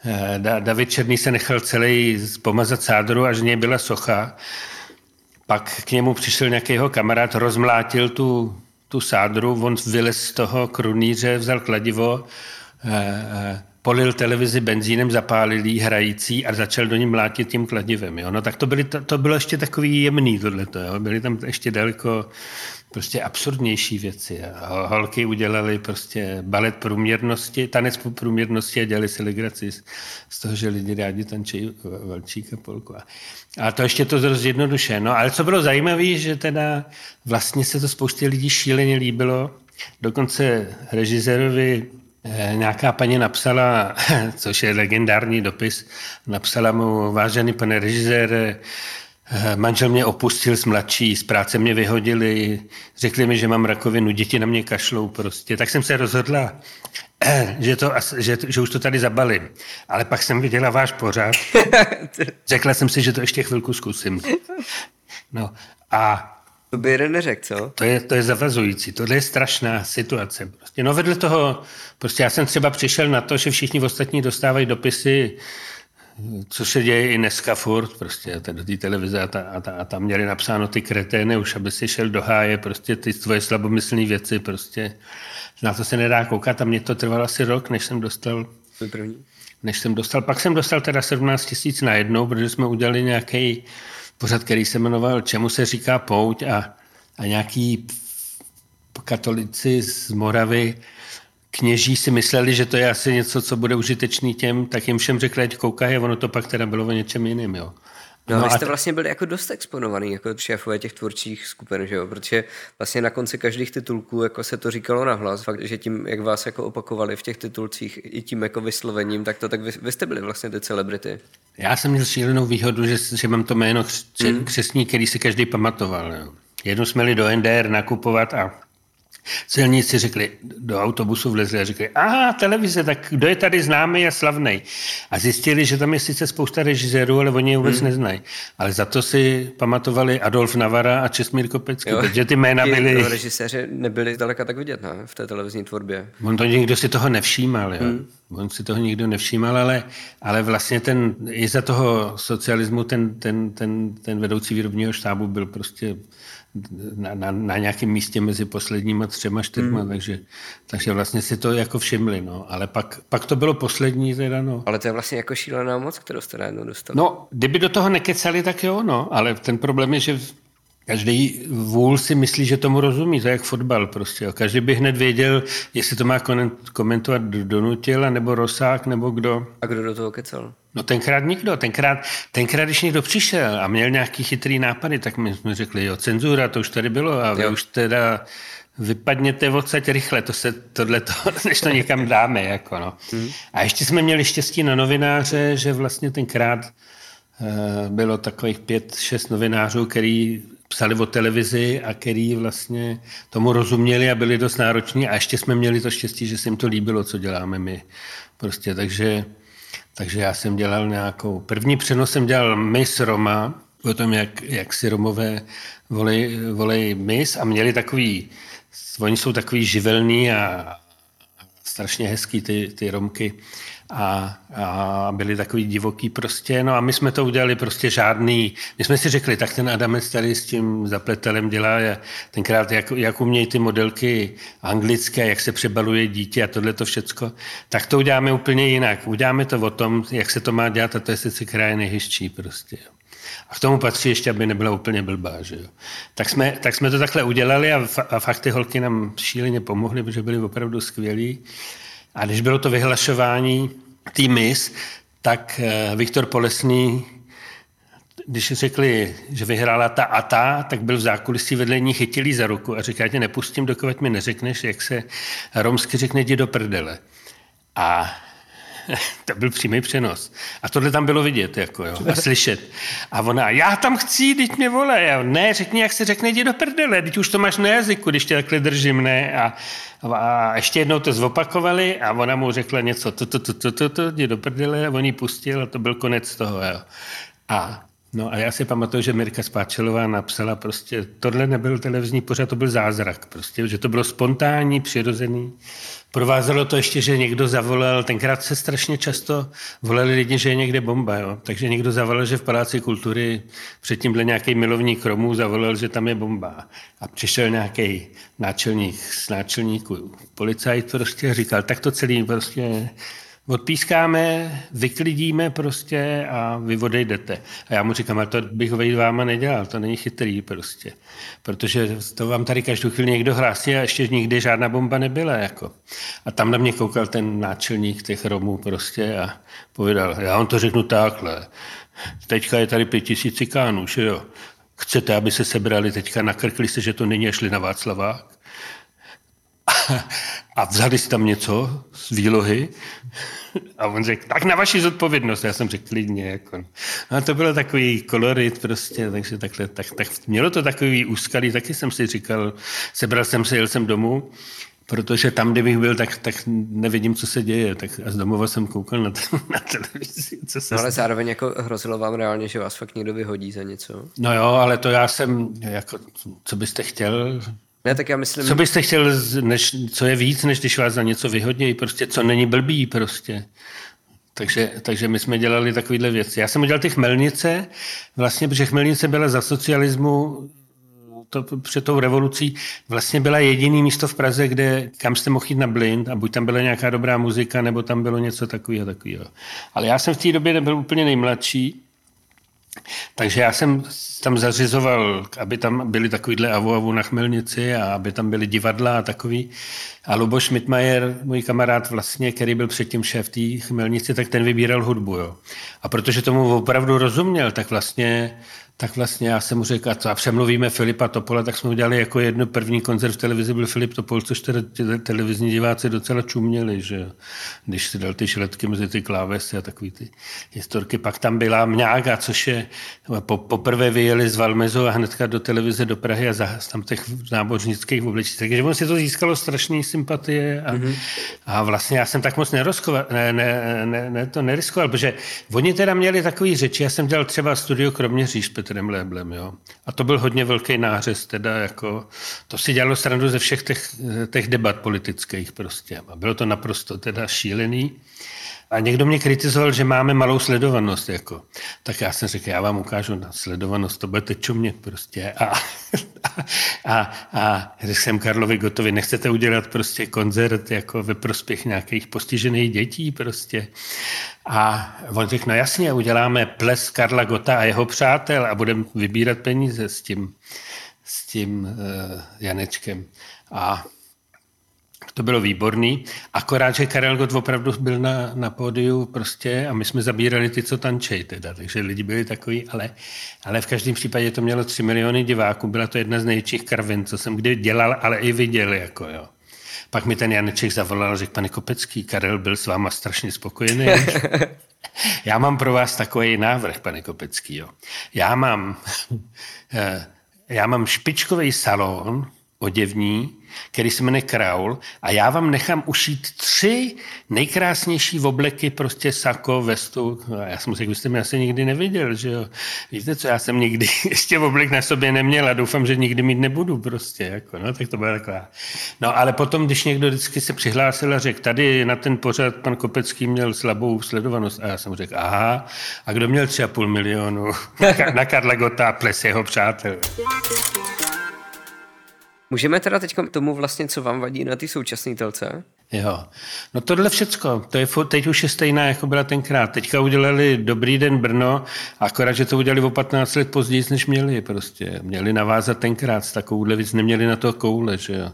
eh, David Černý se nechal celý pomazat sádoru, až něj byla socha. Pak k němu přišel nějaký jeho kamarád, rozmlátil tu, tu sádru, on vylez z toho krunýře, vzal kladivo, eh, eh, polil televizi benzínem, zapálil jí hrající a začal do ní mlátit tím kladivem. Jo? No tak to, byly, to, to bylo ještě takový jemný tohleto. Jo? Byly tam ještě daleko prostě absurdnější věci. Holky udělali prostě balet průměrnosti, tanec po průměrnosti a dělali si legraci z, toho, že lidi rádi tančí valčík a polku. A to ještě to dost jednoduše. No ale co bylo zajímavé, že teda vlastně se to spoustě lidí šíleně líbilo. Dokonce režisérovi eh, nějaká paní napsala, což je legendární dopis, napsala mu, vážený pane režisére, Eh, manžel mě opustil s mladší, z práce mě vyhodili, řekli mi, že mám rakovinu, děti na mě kašlou prostě. Tak jsem se rozhodla, eh, že, to, že, že už to tady zabalím. Ale pak jsem viděla váš pořád. Řekla jsem si, že to ještě chvilku zkusím. No a to by jeden neřekl, co? To je, to je zavazující, tohle je strašná situace. Prostě. No vedle toho, prostě já jsem třeba přišel na to, že všichni ostatní dostávají dopisy co se děje i dneska furt, prostě do té televize a, ta, a, ta, a tam měli napsáno ty kretény už, aby si šel do háje, prostě ty tvoje slabomyslné věci, prostě na to se nedá koukat a mě to trvalo asi rok, než jsem dostal první. Než jsem dostal, pak jsem dostal teda 17 tisíc najednou, protože jsme udělali nějaký pořad, který se jmenoval Čemu se říká pouť a, a nějaký katolici z Moravy kněží si mysleli, že to je asi něco, co bude užitečný těm, tak jim všem řekli, ať koukají a ono to pak teda bylo o něčem jiným, jo. No, no vy jste vlastně byli jako dost exponovaný jako šéfové těch tvůrčích skupin, že jo? Protože vlastně na konci každých titulků jako se to říkalo nahlas, fakt, že tím, jak vás jako opakovali v těch titulcích i tím jako vyslovením, tak to tak vy, vy jste byli vlastně ty celebrity. Já jsem měl šílenou výhodu, že, že mám to jméno křesní, mm. křesní, který si každý pamatoval. Jo. Jednou jsme jeli do NDR nakupovat a celníci řekli, do autobusu vlezli a řekli, aha, televize, tak kdo je tady známý a slavný? A zjistili, že tam je sice spousta režisérů, ale oni je vůbec hmm. neznají. Ale za to si pamatovali Adolf Navara a Česmír Kopecký, jo. protože ty jména byly... režiséři nebyli daleka tak vidět ne? v té televizní tvorbě. On to nikdo si toho nevšímal, jo. Hmm. On si toho nikdo nevšímal, ale, ale vlastně ten, i za toho socialismu ten, ten, ten, ten vedoucí výrobního štábu byl prostě na, na, na nějakém místě mezi posledníma třema, čtyřma, hmm. takže, takže vlastně si to jako všimli, no. Ale pak, pak to bylo poslední teda, no. Ale to je vlastně jako šílená moc, kterou jste najednou dostali. No, kdyby do toho nekecali, tak jo, no. Ale ten problém je, že Každý vůl si myslí, že tomu rozumí, to je jak fotbal prostě. Jo. Každý by hned věděl, jestli to má komentovat Donutil, nebo Rosák, nebo kdo. A kdo do toho kecal? No tenkrát nikdo. Tenkrát, tenkrát, když někdo přišel a měl nějaký chytrý nápady, tak my jsme řekli, jo, cenzura, to už tady bylo a vy jo. už teda vypadněte odsaď rychle, to se, tohle to, než to někam dáme. Jako no. Hmm. A ještě jsme měli štěstí na novináře, že vlastně tenkrát uh, bylo takových pět, šest novinářů, který psali o televizi a který vlastně tomu rozuměli a byli dost nároční a ještě jsme měli to štěstí, že se jim to líbilo, co děláme my. Prostě, takže, takže já jsem dělal nějakou, první přenos jsem dělal Miss Roma, o tom, jak, jak si Romové volej, volej Miss a měli takový, oni jsou takový živelný a strašně hezký ty, ty Romky a, a byli takový divoký prostě, no a my jsme to udělali prostě žádný, my jsme si řekli, tak ten Adamec tady s tím zapletelem dělá tenkrát, jak, jak umějí ty modelky anglické, jak se přebaluje dítě a tohle to všecko, tak to uděláme úplně jinak. Uděláme to o tom, jak se to má dělat a to je sice kraje nejhyšší prostě. A k tomu patří ještě, aby nebyla úplně blbá. Že jo. Tak, jsme, tak jsme to takhle udělali a, a fakt ty holky nám šíleně pomohly, protože byly opravdu skvělí. A když bylo to vyhlašování té mis, tak eh, Viktor Polesný, když řekli, že vyhrála ta a ta, tak byl v zákulisí vedle ní chytilý za ruku a říká, tě nepustím, dokud mi neřekneš, jak se romsky řekne, jdi do prdele. A to byl přímý přenos. A tohle tam bylo vidět jako, jo, a slyšet. A ona, já tam chci, teď mě vole. Já, ne, řekni, jak se řekne, jdi do prdele, teď už to máš na jazyku, když tě takhle držím, ne. A, a ještě jednou to zopakovali a ona mu řekla něco, to, to, to, to, to, to, jdi do prdele, a on ji pustil a to byl konec toho, jo. A No a já si pamatuju, že Mirka Spáčelová napsala prostě, tohle nebyl televizní pořad, to byl zázrak prostě, že to bylo spontánní, přirozený. Provázelo to ještě, že někdo zavolal, tenkrát se strašně často volali lidi, že je někde bomba, jo? takže někdo zavolal, že v Paláci kultury předtím byl nějaký milovník Romů, zavolal, že tam je bomba. A přišel nějaký náčelník z náčelníků, policajt prostě říkal, tak to celý prostě odpískáme, vyklidíme prostě a vy odejdete. A já mu říkám, ale to bych vejít váma nedělal, to není chytrý prostě. Protože to vám tady každou chvíli někdo hlásí a ještě nikdy žádná bomba nebyla. Jako. A tam na mě koukal ten náčelník těch Romů prostě a povědal, já vám to řeknu takhle. Teďka je tady pět tisíc cikánů, že jo. Chcete, aby se sebrali teďka, nakrkli se, že to není a šli na Václavák? A vzali si tam něco z výlohy a on řekl, tak na vaši zodpovědnost. Já jsem řekl klidně. Jako. No a to bylo takový kolorit prostě, takže takhle, tak, tak mělo to takový úskalý, taky jsem si říkal, sebral jsem se, jel jsem domů, protože tam, kdybych byl, tak, tak nevidím, co se děje. Tak a z domova jsem koukal na, na televizi. Co se no ale zároveň jako hrozilo vám reálně, že vás fakt někdo vyhodí za něco. No jo, ale to já jsem, jako, co byste chtěl, ne, tak já myslím... Co byste chtěl, než, co je víc, než když vás za něco vyhodí, prostě co není blbý prostě. Takže, takže my jsme dělali takovýhle věci. Já jsem udělal ty chmelnice, vlastně, protože chmelnice byla za socialismu to, před tou revolucí vlastně byla jediný místo v Praze, kde, kam jste mohl jít na blind a buď tam byla nějaká dobrá muzika, nebo tam bylo něco takového, takového. Ale já jsem v té době nebyl úplně nejmladší, takže já jsem tam zařizoval, aby tam byly takovýhle avu avu na Chmelnici a aby tam byly divadla a takový. A Luboš Schmidmajer, můj kamarád vlastně, který byl předtím šéf té Chmelnici, tak ten vybíral hudbu. Jo. A protože tomu opravdu rozuměl, tak vlastně tak vlastně já jsem mu řekl, a přemluvíme Filipa Topola, tak jsme udělali jako jedno první koncert v televizi byl Filip Topol, což teda televizní diváci docela čuměli, že když si dal ty šletky mezi ty klávesy a takový ty historky. Pak tam byla Mňága, což je, po, poprvé vyjeli z Valmezu a hnedka do televize do Prahy a za, tam těch nábožnických obličích. Takže on si to získalo strašné sympatie a, mm-hmm. a vlastně já jsem tak moc neroskoval, ne, ne, ne, ne, to neriskoval, protože oni teda měli takový řeči, já jsem dělal třeba studio Kroměříž s Petrem Léblem, jo. A to byl hodně velký nářez, teda jako, to si dělalo srandu ze všech těch, těch debat politických prostě. A bylo to naprosto teda šílený. A někdo mě kritizoval, že máme malou sledovanost. Jako. Tak já jsem řekl, já vám ukážu na sledovanost, to budete čumět prostě. A, a, a, a řekl jsem Karlovi Gotovi, nechcete udělat prostě koncert jako ve prospěch nějakých postižených dětí prostě. A on řekl, no jasně, uděláme ples Karla Gota a jeho přátel a budeme vybírat peníze s tím, s tím uh, Janečkem. A to bylo výborný. Akorát, že Karel Gott opravdu byl na, na pódiu prostě a my jsme zabírali ty, co tančej teda, takže lidi byli takový, ale, ale v každém případě to mělo 3 miliony diváků, byla to jedna z největších karvin, co jsem kdy dělal, ale i viděl, jako jo. Pak mi ten Janeček zavolal a řekl, pane Kopecký, Karel byl s váma strašně spokojený. Já mám pro vás takový návrh, pane Kopecký. Jo. Já mám, eh, já mám špičkový salon oděvní, který se jmenuje Kraul a já vám nechám ušít tři nejkrásnější obleky, prostě sako, vestu. No, já jsem řekl, vy jste mi asi nikdy neviděl, že jo. Víte co, já jsem nikdy ještě oblek na sobě neměl a doufám, že nikdy mít nebudu prostě, jako, no, tak to byla taková. No, ale potom, když někdo vždycky se přihlásil a řekl, tady na ten pořad pan Kopecký měl slabou sledovanost a já jsem řekl, aha, a kdo měl tři a půl milionu na Karla Gota ples jeho přátel. Můžeme teda teď tomu vlastně, co vám vadí na ty současné telce? Jo, no tohle všecko, to je, teď už je stejná, jako byla tenkrát. Teďka udělali Dobrý den Brno, akorát, že to udělali o 15 let později, než měli prostě. Měli navázat tenkrát s takovouhle věc, neměli na to koule, že jo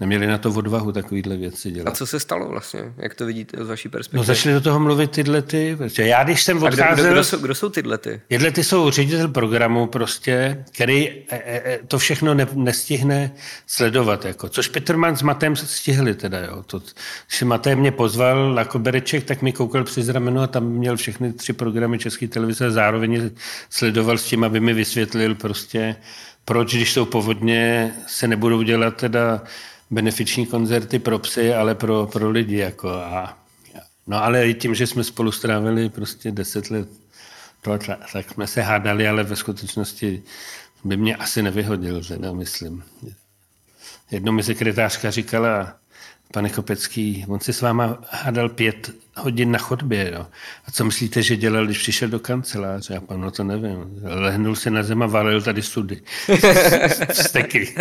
neměli na to odvahu takovýhle věci dělat. A co se stalo vlastně? Jak to vidíte z vaší perspektivy? No začali do toho mluvit tyhle ty. Já když jsem odcházel... Kdo, kdo, kdo, jsou, kdo jsou tyhle ty? Tyhle ty jsou ředitel programu prostě, který e, e, e, to všechno ne, nestihne sledovat. Jako. Což Petrman s Matem stihli teda. Jo. To, když Matej mě pozval na kobereček, tak mi koukal přes rameno a tam měl všechny tři programy České televize a zároveň sledoval s tím, aby mi vysvětlil prostě, proč, když jsou povodně, se nebudou dělat teda benefiční koncerty pro psy, ale pro, pro lidi. Jako a, no ale i tím, že jsme spolu strávili prostě deset let, to, tak jsme se hádali, ale ve skutečnosti by mě asi nevyhodil, teda myslím. Jednou mi sekretářka říkala, pane Kopecký, on si s váma hádal pět hodin na chodbě, jo. A co myslíte, že dělal, když přišel do kanceláře? A pan, no to nevím. Lehnul se na zem a valil tady sudy. Steky.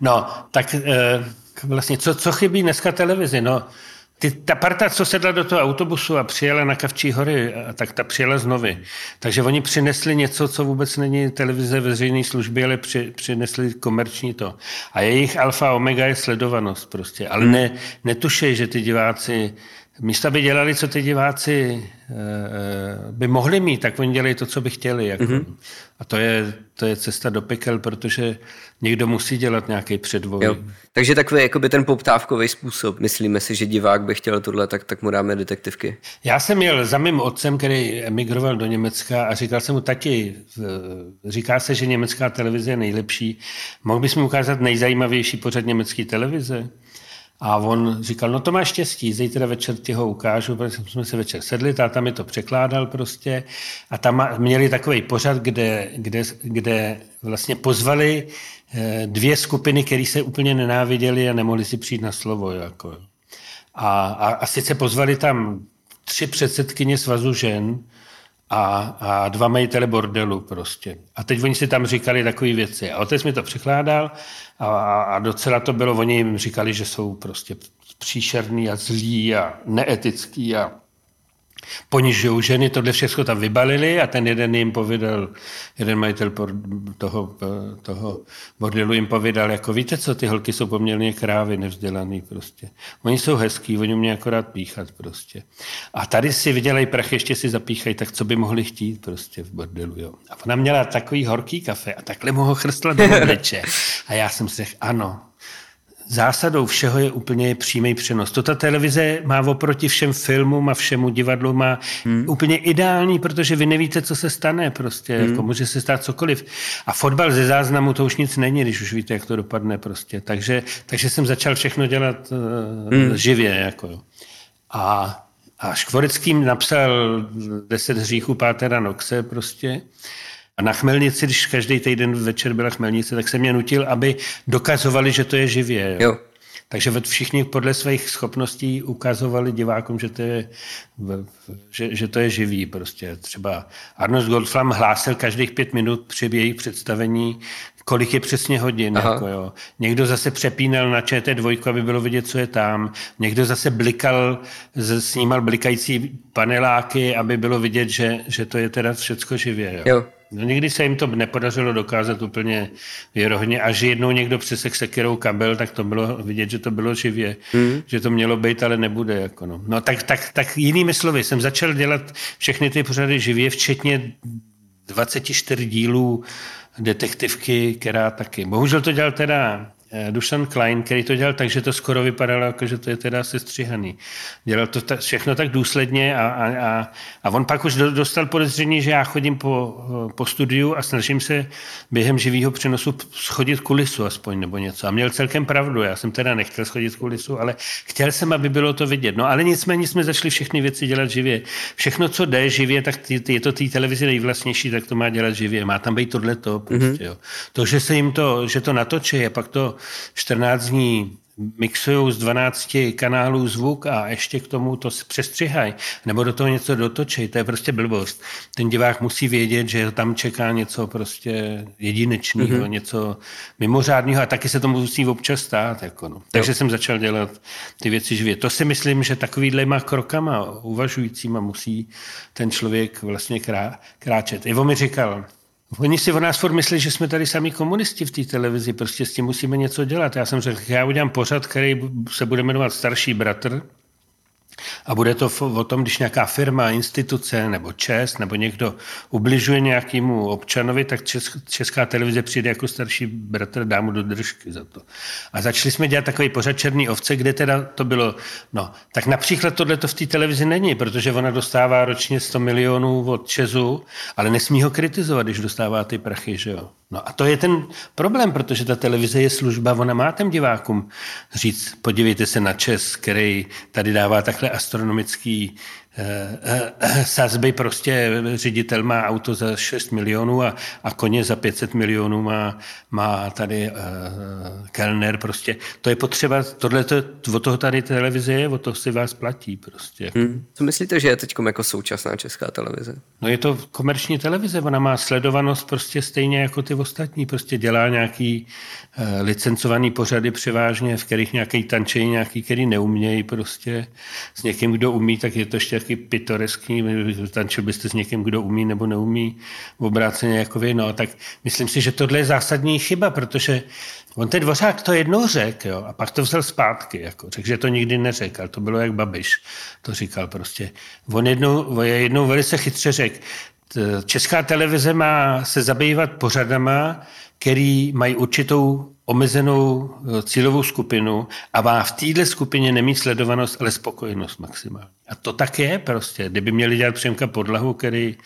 No, tak eh, vlastně, co, co chybí dneska televizi? No, ty, ta parta, co sedla do toho autobusu a přijela na Kavčí hory, tak ta přijela znovu. Takže oni přinesli něco, co vůbec není televize veřejné služby, ale při, přinesli komerční to. A jejich alfa omega je sledovanost prostě. Ale ne, netušej, že ty diváci místo by dělali, co ty diváci eh, eh, by mohli mít, tak oni dělají to, co by chtěli. Jako. Mm-hmm. A to je, to je cesta do pekel, protože někdo musí dělat nějaký předvoj. Jo. Takže takový jakoby ten poptávkový způsob. Myslíme si, že divák by chtěl tohle, tak, tak mu dáme detektivky. Já jsem měl za mým otcem, který emigroval do Německa a říkal jsem mu, tati, říká se, že německá televize je nejlepší. Mohl bys mi ukázat nejzajímavější pořad německé televize? A on říkal, no to máš štěstí, zítra večer ti ho ukážu, protože jsme se večer sedli, táta mi to překládal prostě a tam měli takový pořad, kde, kde, kde vlastně pozvali eh, dvě skupiny, které se úplně nenáviděli a nemohli si přijít na slovo. Jako. A, a, a sice pozvali tam tři předsedkyně svazu žen, a, a dva majitele bordelu prostě. A teď oni si tam říkali takové věci. A otec mi to překládal a, a docela to bylo, oni jim říkali, že jsou prostě příšerný a zlí a neetický a ponižují ženy, tohle všechno tam vybalili a ten jeden jim povídal, jeden majitel toho, toho bordelu jim povídal, jako víte co, ty holky jsou poměrně krávy, nevzdělaný prostě. Oni jsou hezký, oni mě akorát píchat prostě. A tady si vydělají prach, ještě si zapíchají, tak co by mohli chtít prostě v bordelu, jo. A ona měla takový horký kafe a takhle mu ho chrstla do obliče. A já jsem si řekl, ano, zásadou všeho je úplně přímý přenos. To ta televize má oproti všem filmům a všemu divadlu má hmm. úplně ideální, protože vy nevíte, co se stane prostě, hmm. jako může se stát cokoliv. A fotbal ze záznamu to už nic není, když už víte, jak to dopadne prostě. Takže, takže jsem začal všechno dělat uh, hmm. živě, jako. A, a Škvorecký napsal deset hříchů Pátera Noxe prostě. A na Chmelnici, když každý týden večer byla Chmelnice, tak se mě nutil, aby dokazovali, že to je živě. Jo. Jo. Takže všichni podle svých schopností ukazovali divákům, že to je, že, že to je živý. Prostě. Třeba Arnold Goldflam hlásil každých pět minut při jejich představení, kolik je přesně hodin. Jako jo. Někdo zase přepínal na ČT2, aby bylo vidět, co je tam. Někdo zase blikal, snímal blikající paneláky, aby bylo vidět, že, že to je teda všecko živě. Jo. jo. No nikdy se jim to nepodařilo dokázat úplně věrohodně. Až jednou někdo přesek sekirou kabel, tak to bylo vidět, že to bylo živě. Mm. Že to mělo být, ale nebude. Jako no. no tak, tak, tak jinými slovy, jsem začal dělat všechny ty pořady živě, včetně 24 dílů detektivky, která taky. Bohužel to dělal teda Dušan Klein, který to dělal tak, že to skoro vypadalo, jako že to je teda sestříhaný. Dělal to ta, všechno tak důsledně a, a, a, a on pak už dostal podezření, že já chodím po, eh, po studiu a snažím se během živého přenosu schodit kulisu aspoň nebo něco. A měl celkem pravdu, já jsem teda nechtěl schodit kulisu, ale chtěl jsem, aby bylo to vidět. No ale nicméně jsme začali všechny věci dělat živě. Všechno, co jde živě, tak ty, je to té televizi nejvlastnější, tak to má dělat živě. Má tam být tohleto. Prostě, mm-hmm. jo. To, že se jim to, že to natočí a pak to 14 dní mixují z 12 kanálů zvuk a ještě k tomu to přestřihají, nebo do toho něco dotočí, to je prostě blbost. Ten divák musí vědět, že tam čeká něco prostě jedinečného, mm-hmm. něco mimořádného a taky se to musí občas stát. Jako no. Takže jo. jsem začal dělat ty věci živě. To si myslím, že takovýhlema krokama uvažujícíma musí ten člověk vlastně krá, kráčet. Ivo mi říkal, Oni si o nás furt myslí, že jsme tady sami komunisti v té televizi, prostě s tím musíme něco dělat. Já jsem řekl, já udělám pořad, který se bude jmenovat Starší bratr, a bude to o tom, když nějaká firma, instituce nebo čest nebo někdo ubližuje nějakému občanovi, tak česká televize přijde jako starší bratr, dá mu do držky za to. A začali jsme dělat takový pořad Černý ovce, kde teda to bylo, no, tak například tohle to v té televizi není, protože ona dostává ročně 100 milionů od Česu, ale nesmí ho kritizovat, když dostává ty prachy, že jo. No a to je ten problém, protože ta televize je služba, ona má těm divákům. Říct, podívejte se na Čes, který tady dává takhle astronomický sazby prostě ředitel má auto za 6 milionů a, a koně za 500 milionů má, má tady uh, kelner prostě. To je potřeba, tohle to, o toho tady televize je, o toho si vás platí prostě. Hmm. Co myslíte, že je teď jako současná česká televize? No je to komerční televize, ona má sledovanost prostě stejně jako ty ostatní, prostě dělá nějaký uh, licencovaný pořady převážně, v kterých nějaký tančej, nějaký, který neumějí prostě s někým, kdo umí, tak je to ještě taky pitoreský, tančil byste s někým, kdo umí nebo neumí obráceně jako vy, no, tak myslím si, že tohle je zásadní chyba, protože on ten dvořák to jednou řekl, a pak to vzal zpátky, jako, řekl, že to nikdy neřekl, to bylo jak Babiš, to říkal prostě. On jednou, on jednou velice chytře řekl, Česká televize má se zabývat pořadama, který mají určitou omezenou eh, cílovou skupinu a má v téhle skupině nemít sledovanost, ale spokojenost maximálně. A to tak je prostě. Kdyby měli dělat Přemka podlahu, který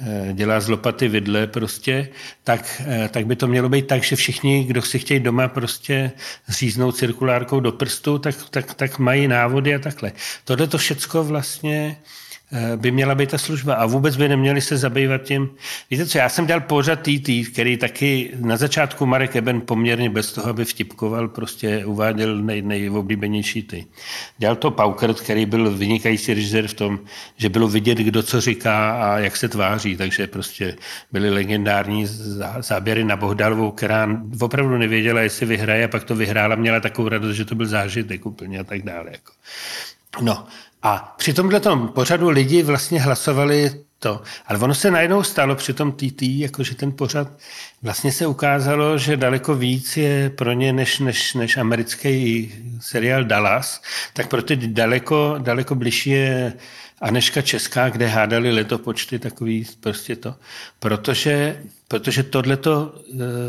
eh, dělá z lopaty vidle prostě, tak, eh, tak by to mělo být tak, že všichni, kdo si chtějí doma prostě říznout cirkulárkou do prstu, tak, tak, tak mají návody a takhle. Tohle to všecko vlastně by měla být ta služba a vůbec by neměli se zabývat tím. Víte co, já jsem dělal pořad TT, který taky na začátku Marek Eben poměrně bez toho, aby vtipkoval, prostě uváděl nej, nejoblíbenější ty. Dělal to Paukert, který byl vynikající režisér v tom, že bylo vidět, kdo co říká a jak se tváří, takže prostě byly legendární záběry na Bohdalovou, která opravdu nevěděla, jestli vyhraje a pak to vyhrála, měla takovou radost, že to byl zážitek úplně a tak dále. Jako. No a při tomhle pořadu lidi vlastně hlasovali to. Ale ono se najednou stalo při tom TT, jakože ten pořad vlastně se ukázalo, že daleko víc je pro ně než, než, než americký seriál Dallas, tak pro ty daleko, daleko bližší je Aneška Česká, kde hádali letopočty, takový prostě to. Protože Protože tohle to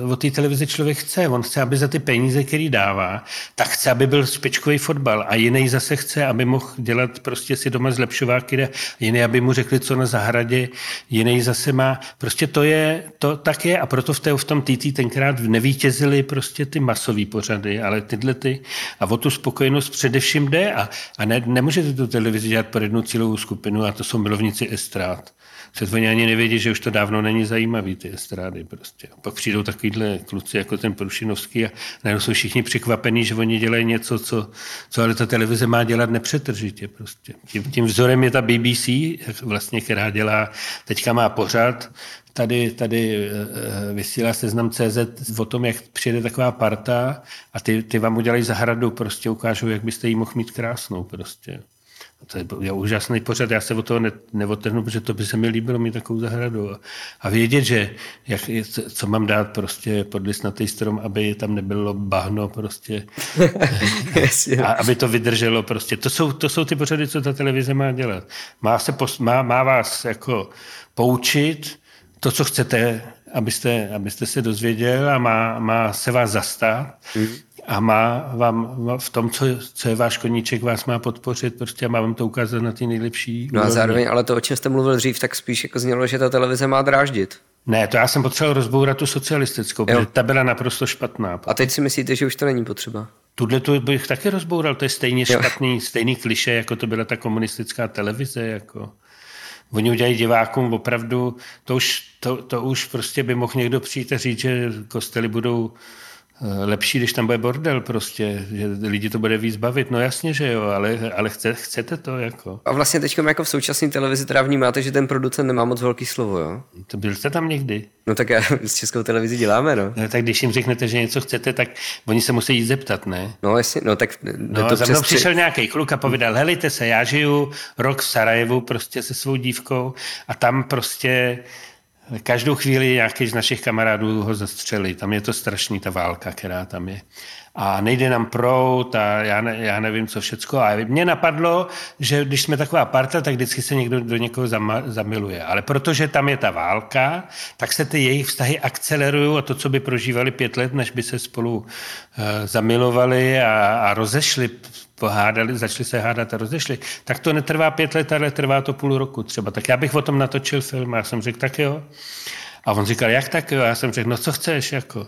uh, od té televize člověk chce. On chce, aby za ty peníze, který dává, tak chce, aby byl špičkový fotbal. A jiný zase chce, aby mohl dělat prostě si doma zlepšováky, jiný, aby mu řekli, co na zahradě, jiný zase má. Prostě to je, to tak je a proto v, té, v tom TT tenkrát nevítězily prostě ty masové pořady, ale tyhle ty. A o tu spokojenost především jde a, a ne, nemůžete tu televizi dělat pro jednu cílovou skupinu a to jsou milovníci estrát. Před oni ani nevědí, že už to dávno není zajímavý, ty estrády prostě. A pak přijdou takovýhle kluci jako ten Prušinovský a najednou jsou všichni překvapení, že oni dělají něco, co, co ale ta televize má dělat nepřetržitě prostě. Tím, tím vzorem je ta BBC, vlastně, která dělá, teďka má pořád, tady, tady eh, vysílá seznam CZ o tom, jak přijede taková parta a ty, ty vám udělají zahradu, prostě ukážou, jak byste jí mohl mít krásnou prostě. To je, je úžasný pořad, já se o toho ne, neotrhnu, protože to by se mi líbilo mít takovou zahradu. A, a vědět, že jak, co mám dát prostě pod listnatý strom, aby tam nebylo bahno prostě. a aby to vydrželo prostě. To jsou, to jsou ty pořady, co ta televize má dělat. Má, se pos, má, má vás jako poučit to, co chcete, abyste, abyste se dozvěděl a má, má se vás zastát. Mm a má vám v tom, co, co je váš koníček, vás má podpořit prostě a má vám to ukázat na ty nejlepší. No a zároveň, ale to, o čem jste mluvil dřív, tak spíš jako znělo, že ta televize má dráždit. Ne, to já jsem potřeboval rozbourat tu socialistickou, protože ta byla naprosto špatná. A teď si myslíte, že už to není potřeba? Tuhle tu bych taky rozboural, to je stejně jo. špatný, stejný kliše, jako to byla ta komunistická televize. Jako. Oni udělají divákům opravdu, to už, to, to už prostě by mohl někdo přijít a říct, že kostely budou lepší, když tam bude bordel prostě, že lidi to bude víc bavit. No jasně, že jo, ale, ale chce, chcete to jako. A vlastně teď jako v současné televizi teda vnímáte, že ten producent nemá moc velký slovo, jo? To byl jste tam někdy? No tak já s českou televizi děláme, no. no. tak když jim řeknete, že něco chcete, tak oni se musí jít zeptat, ne? No jasně, no tak... No, to za mnou přišel nějaký kluk a povídal, helejte se, já žiju rok v Sarajevu prostě se svou dívkou a tam prostě Každou chvíli nějaký z našich kamarádů ho zastřelí. Tam je to strašný, ta válka, která tam je. A nejde nám prout a já, ne, já nevím, co všecko. A mně napadlo, že když jsme taková parta, tak vždycky se někdo do někoho zama, zamiluje. Ale protože tam je ta válka, tak se ty jejich vztahy akcelerují a to, co by prožívali pět let, než by se spolu uh, zamilovali a, a rozešli pohádali, začali se hádat a rozešli, tak to netrvá pět let, ale trvá to půl roku třeba. Tak já bych o tom natočil film a já jsem řekl, tak jo. A on říkal, jak tak jo? A já jsem řekl, no co chceš, jako.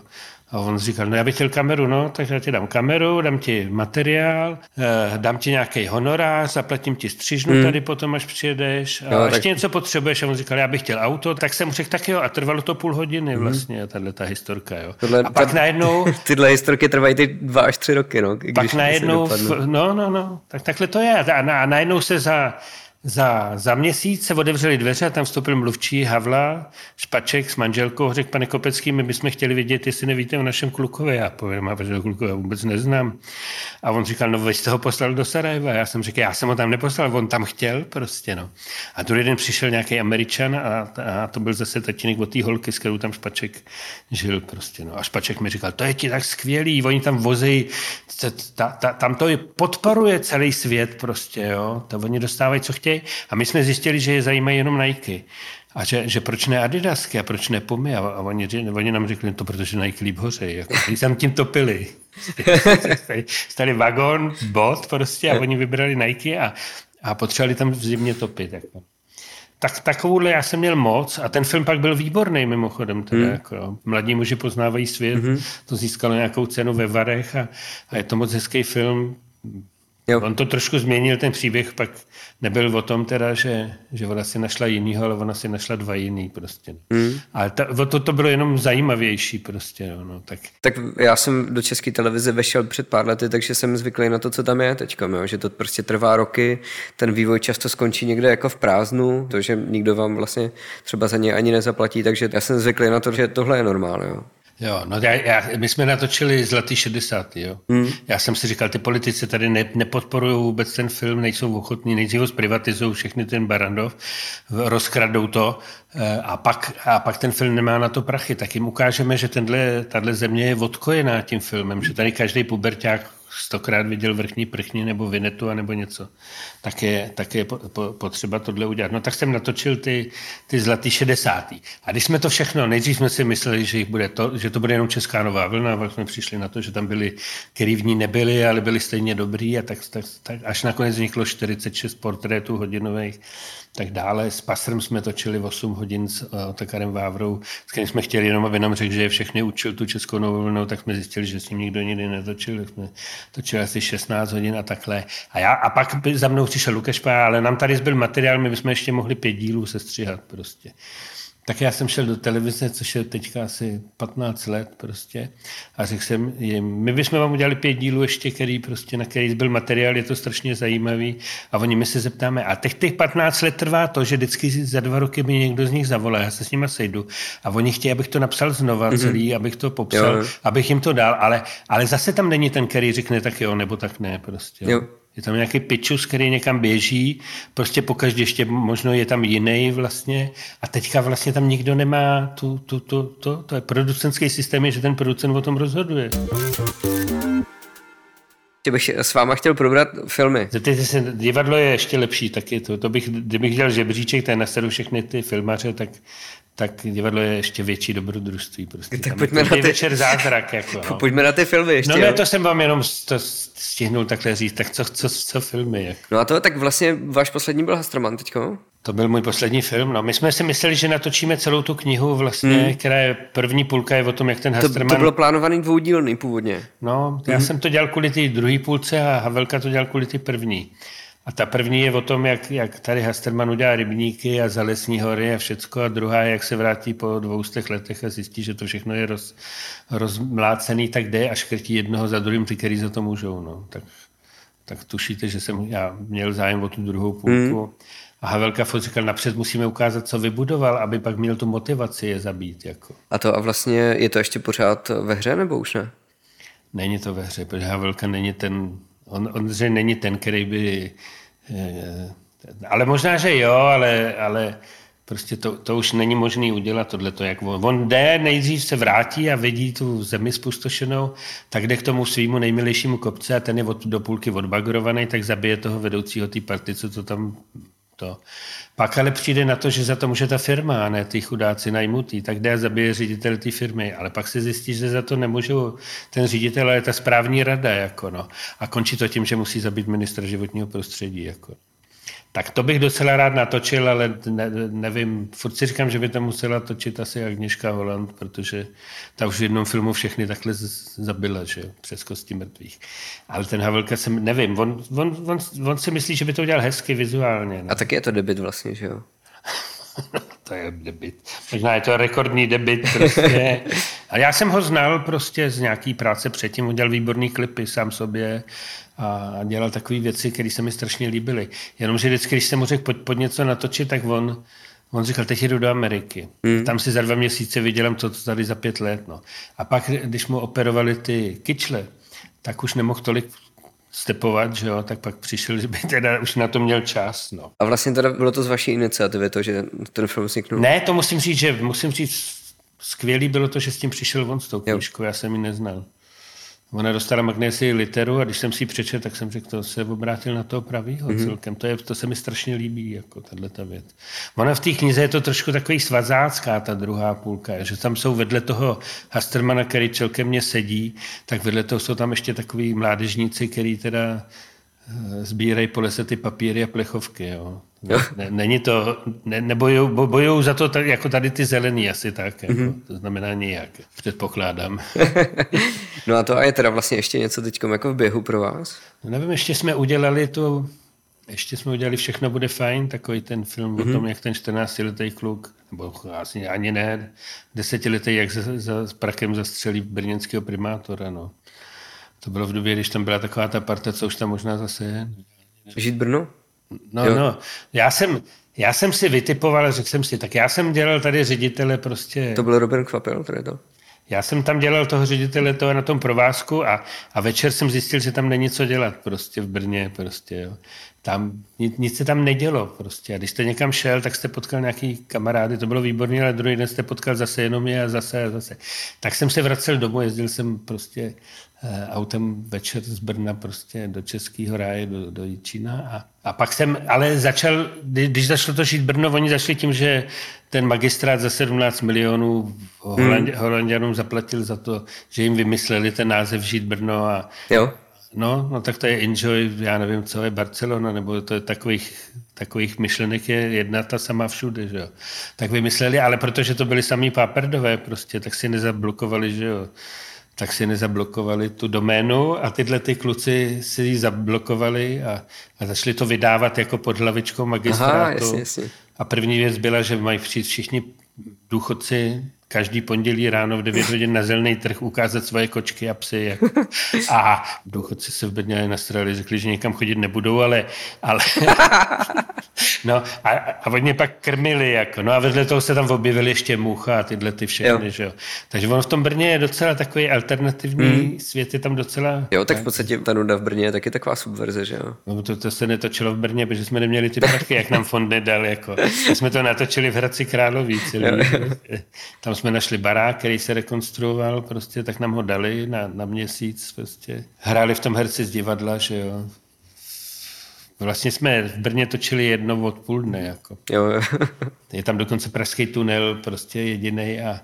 A on říkal, no já bych chtěl kameru, no, tak já ti dám kameru, dám ti materiál, eh, dám ti nějaký honorář, zaplatím ti střižnu hmm. tady potom, až přijedeš. A no, ještě tak... něco potřebuješ. A on říkal, já bych chtěl auto, tak jsem řekl, tak jo. A trvalo to půl hodiny hmm. vlastně, tahle ta historka, jo. Tohle, a pak ta, najednou... Tyhle historky trvají ty dva až tři roky, no. Pak najednou, no, no, no, tak takhle to je. A, a najednou se za za, za měsíc se otevřely dveře a tam vstoupil mluvčí Havla, Špaček s manželkou, řekl, pane Kopecký, my bychom chtěli vědět, jestli nevíte o našem klukovi. Já povím, a že klukové vůbec neznám. A on říkal, no vy jste ho poslal do Sarajeva. Já jsem řekl, já jsem ho tam neposlal, on tam chtěl prostě, no. A druhý den přišel nějaký Američan a, a to byl zase tatínek od té holky, s kterou tam Špaček žil prostě, no. A Špaček mi říkal, to je ti tak skvělý, oni tam ta, tam to podporuje celý svět prostě, jo. To oni dostávají, co chtějí Nike a my jsme zjistili, že je zajímají jenom Nike. A že, že proč ne Adidasky a proč ne Pumy? A, a oni, oni nám řekli, no to protože Nike líp hořejí. Jako, tam tím topili. Stali vagon, bot prostě a oni vybrali Nike a, a potřebovali tam v zimě topit. Jako. Tak takovouhle já jsem měl moc a ten film pak byl výborný mimochodem. Teda, hmm. jako, mladí muži poznávají svět, hmm. to získalo nějakou cenu ve Varech a, a je to moc hezký film. Jo. On to trošku změnil, ten příběh pak nebyl o tom teda, že, že ona si našla jinýho, ale ona si našla dva jiný prostě. Mm. Ale ta, to, to bylo jenom zajímavější prostě. No, no, tak. tak já jsem do české televize vešel před pár lety, takže jsem zvyklý na to, co tam je teď, jo, že to prostě trvá roky, ten vývoj často skončí někde jako v prázdnu, to, že nikdo vám vlastně třeba za ně ani nezaplatí, takže já jsem zvyklý na to, že tohle je normál. Jo. Jo, no já, já, my jsme natočili Zlatý 60. Jo. Hmm. Já jsem si říkal, ty politici tady ne, nepodporují vůbec ten film, nejsou ochotní, nejdřív ho zprivatizují všechny ten Barandov, rozkradou to eh, a pak, a pak ten film nemá na to prachy. Tak jim ukážeme, že tenhle, tahle země je odkojená tím filmem, že tady každý puberták stokrát viděl vrchní prchni nebo vinetu a nebo něco, tak je, tak je po, po, potřeba tohle udělat. No tak jsem natočil ty, ty zlatý šedesátý. A když jsme to všechno, nejdřív jsme si mysleli, že, jich bude to, že to bude jenom česká nová vlna, a pak jsme přišli na to, že tam byli, který v ní nebyli, ale byli stejně dobrý a tak, tak, tak až nakonec vzniklo 46 portrétů hodinových tak dále. S Pasrem jsme točili 8 hodin s uh, Takarem Vávrou, s kterým jsme chtěli jenom, aby nám řekl, že je všechny učil tu českou novou tak jsme zjistili, že s ním nikdo nikdy netočil, tak jsme točili asi 16 hodin a takhle. A, já, a pak za mnou přišel Lukáš ale nám tady zbyl materiál, my bychom ještě mohli pět dílů sestříhat prostě. Tak já jsem šel do televize, což je teďka asi 15 let prostě a řekl jsem jim, my bychom vám udělali pět dílů ještě, který prostě, na který byl materiál, je to strašně zajímavý a oni my se zeptáme, a teď těch 15 let trvá to, že vždycky za dva roky mi někdo z nich zavolá, já se s nimi sejdu a oni chtějí, abych to napsal znova mm-hmm. celý, abych to popsal, jo. abych jim to dal, ale, ale zase tam není ten, který řekne tak jo, nebo tak ne prostě. Jo. Je tam nějaký pičus, který někam běží, prostě pokaždé ještě možno je tam jiný vlastně a teďka vlastně tam nikdo nemá tu, tu, tu, to, to je producentský systém, že ten producent o tom rozhoduje. Ještě bych s váma chtěl probrat filmy. Zeptejte se, divadlo je ještě lepší taky. To, to bych, kdybych dělal žebříček, ten nasedu všechny ty filmaře, tak tak divadlo je ještě větší dobrodružství. Prostě. Tak pojďme na ty... večer zázrak. Jako, no. Pojďme na ty filmy ještě. No ne, to jsem vám jenom to stihnul takhle říct. Tak co, co, co filmy? Jako. No a to tak vlastně váš poslední byl Hastroman teďko? To byl můj poslední film. No, my jsme si mysleli, že natočíme celou tu knihu, vlastně, hmm. která je první půlka je o tom, jak ten Hasterman... To, to bylo plánovaný dvoudílný původně. No, já hmm. jsem to dělal kvůli té druhé půlce a Havelka to dělal kvůli té první. A ta první je o tom, jak, jak tady Hasterman udělá rybníky a zalesní hory a všecko. A druhá je, jak se vrátí po dvoustech letech a zjistí, že to všechno je roz, rozmlácený, tak jde a škrtí jednoho za druhým, ty, který za to můžou. No. Tak, tak tušíte, že jsem já měl zájem o tu druhou půlku. Mm. A Havelka furt říkal, napřed musíme ukázat, co vybudoval, aby pak měl tu motivaci je zabít. Jako. A to a vlastně je to ještě pořád ve hře, nebo už ne? Není to ve hře, protože Havelka není ten On, že není ten, který by... Eh, ale možná, že jo, ale, ale prostě to, to už není možné udělat tohleto. Jak on, on jde, nejdřív se vrátí a vidí tu zemi spustošenou, tak jde k tomu svýmu nejmilejšímu kopce a ten je od, do půlky odbagrovaný, tak zabije toho vedoucího té party, co to tam to. Pak ale přijde na to, že za to může ta firma, a ne ty chudáci najmutý, tak jde a zabije ředitel té firmy, ale pak se zjistí, že za to nemůžu ten ředitel, ale ta správní rada, jako no. A končí to tím, že musí zabít ministra životního prostředí, jako. Tak to bych docela rád natočil, ale ne, nevím, furt si říkám, že by to musela točit asi Agněška Holland, protože ta už v jednom filmu všechny takhle zabila, že přes kosti mrtvých. Ale ten Havelka jsem, nevím, on, on, on, on si myslí, že by to udělal hezky vizuálně. Ne? A taky je to debit vlastně, že jo? to je debit. Možná je to rekordní debit prostě. A já jsem ho znal prostě z nějaký práce předtím, udělal výborný klipy sám sobě a dělal takové věci, které se mi strašně líbily. Jenomže vždycky, když jsem mu řekl, pojď pod něco natočit, tak on, on říkal, teď jdu do Ameriky. Hmm. Tam si za dva měsíce vydělám to, co tady za pět let. No. A pak, když mu operovali ty kyčle, tak už nemohl tolik stepovat, že jo, tak pak přišel, že by teda už na to měl čas. No. A vlastně teda bylo to z vaší iniciativy, to, že ten film vzniknul? Ne, to musím říct, že musím říct, skvělý bylo to, že s tím přišel on s tou knížkou, já jsem ji neznal. Ona dostala magnézii literu a když jsem si ji přečetl, tak jsem řekl, to se obrátil na toho pravýho mm-hmm. celkem. To, je, to se mi strašně líbí, jako tahle ta věc. Ona v té knize je to trošku takový svazácká, ta druhá půlka, že tam jsou vedle toho Hastermana, který celkem mě sedí, tak vedle toho jsou tam ještě takový mládežníci, který teda sbírají po lese ty papíry a plechovky. Jo. Ne, není to, ne, nebojou, bojou za to tak, jako tady ty zelený asi tak, jako, mm-hmm. to znamená nijak, předpokládám. no a to a je teda vlastně ještě něco teď jako v běhu pro vás? No nevím, ještě jsme udělali to, ještě jsme udělali Všechno bude fajn, takový ten film mm-hmm. o mhm. tom, jak ten 14-letý kluk, nebo asi ani ne, desetiletý, jak za, za, s prakem zastřelí brněnského primátora, no. To bylo v době, když tam byla taková ta parta, co už tam možná zase je. Žít Brno? No, jo. no, já jsem, já jsem si vytipoval, řekl jsem si, tak já jsem dělal tady ředitele prostě... To byl Robin Kvapel, tady to? já jsem tam dělal toho ředitele toho na tom provázku a, a večer jsem zjistil, že tam není co dělat prostě v Brně prostě, jo. Tam nic, nic se tam nedělo prostě. A když jste někam šel, tak jste potkal nějaký kamarády, to bylo výborné, ale druhý den jste potkal zase jenom je a zase a zase. Tak jsem se vracel domů, jezdil jsem prostě Eh, autem večer z Brna prostě do Českého ráje, do, do Jičína. A, a pak jsem, ale začal, když začalo to žít Brno, oni začali tím, že ten magistrát za 17 milionů Holand, hmm. Holandianům zaplatil za to, že jim vymysleli ten název Žít Brno a jo. No, no tak to je Enjoy, já nevím, co je Barcelona, nebo to je takových, takových myšlenek je jedna ta sama všude, že jo. Tak vymysleli, ale protože to byli samý páperdové prostě, tak si nezablokovali, že jo tak si nezablokovali tu doménu a tyhle ty kluci si ji zablokovali a, a začali to vydávat jako pod hlavičkou magistrátu. Aha, jasně, jasně. A první věc byla, že mají přijít všichni důchodci každý pondělí ráno v 9 hodin na zelený trh ukázat svoje kočky a psy. Jako. A důchodci se v Brně nastrali, řekli, že někam chodit nebudou, ale, ale no a, a oni pak krmili, jako, no a vedle toho se tam objevily ještě mucha a tyhle ty všechny, jo. že jo. Takže ono v tom Brně je docela takový alternativní mm. svět, je tam docela... Jo, tak v podstatě ta nuda v Brně je taky taková subverze, že jo. No to, to se netočilo v Brně, protože jsme neměli ty prachy, jak nám fond nedal, jako. My jsme to natočili v Hradci Králové Tam jsme našli barák, který se rekonstruoval, prostě, tak nám ho dali na, na měsíc. Prostě. Hráli v tom herci z divadla, že jo. Vlastně jsme v Brně točili jedno od půl dne. Jako. Jo, jo. Je tam dokonce pražský tunel, prostě jediný a,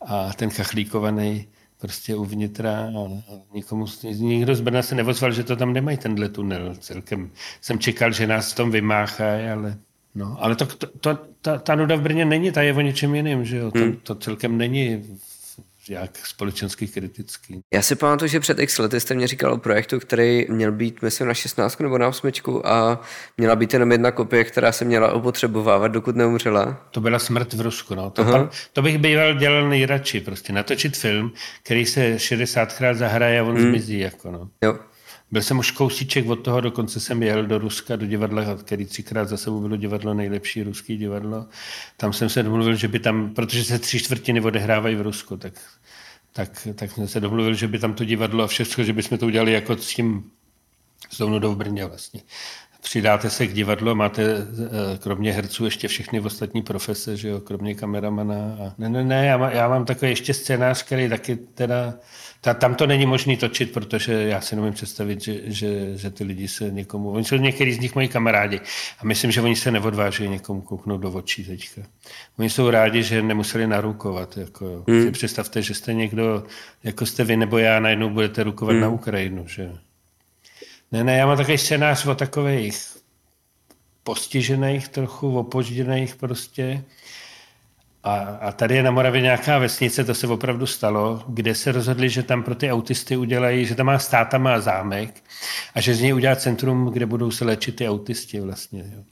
a ten chachlíkovaný prostě uvnitra a, a nikomu, nikdo z Brna se nevozval, že to tam nemají, tenhle tunel. Celkem jsem čekal, že nás v tom vymáchají, ale No, ale to, to, to, ta, ta nuda v Brně není, ta je o něčem jiným, že jo? Hmm. To, to celkem není jak společensky kritický. Já si pamatuju, že před x lety jste mě říkal o projektu, který měl být, myslím, na 16 nebo na 8 a měla být jenom jedna kopie, která se měla opotřebovávat, dokud neumřela. To byla smrt v Rusku, no. To, tam, to bych býval dělal nejradši, prostě natočit film, který se 60krát zahraje a on hmm. zmizí, jako no. Jo. Byl jsem už kousíček od toho, dokonce jsem jel do Ruska, do divadla, který třikrát za sebou bylo divadlo, nejlepší ruský divadlo. Tam jsem se domluvil, že by tam, protože se tři čtvrtiny odehrávají v Rusku, tak, tak, tak jsem se domluvil, že by tam to divadlo a všechno, že bychom to udělali jako s tím s tou v Brně vlastně. Přidáte se k divadlu, máte eh, kromě herců ještě všechny ostatní profese, že jo, kromě kameramana. A... Ne, ne, ne, já, má, já mám takový ještě scénář, který taky teda ta, tam to není možné točit, protože já si nemůžu představit, že, že, že ty lidi se někomu... Oni jsou některý z nich moji kamarádi a myslím, že oni se neodváží někomu kouknout do očí teďka. Oni jsou rádi, že nemuseli narukovat. Jako, hmm. si představte, že jste někdo, jako jste vy nebo já, najednou budete rukovat hmm. na Ukrajinu. Že? Ne, ne, já mám takový scénář o takových postižených, trochu opožděných prostě, a, a tady je na Moravě nějaká vesnice, to se opravdu stalo, kde se rozhodli, že tam pro ty autisty udělají, že tam má státa má zámek a že z něj udělá centrum, kde budou se léčit ty autisti vlastně. Jo.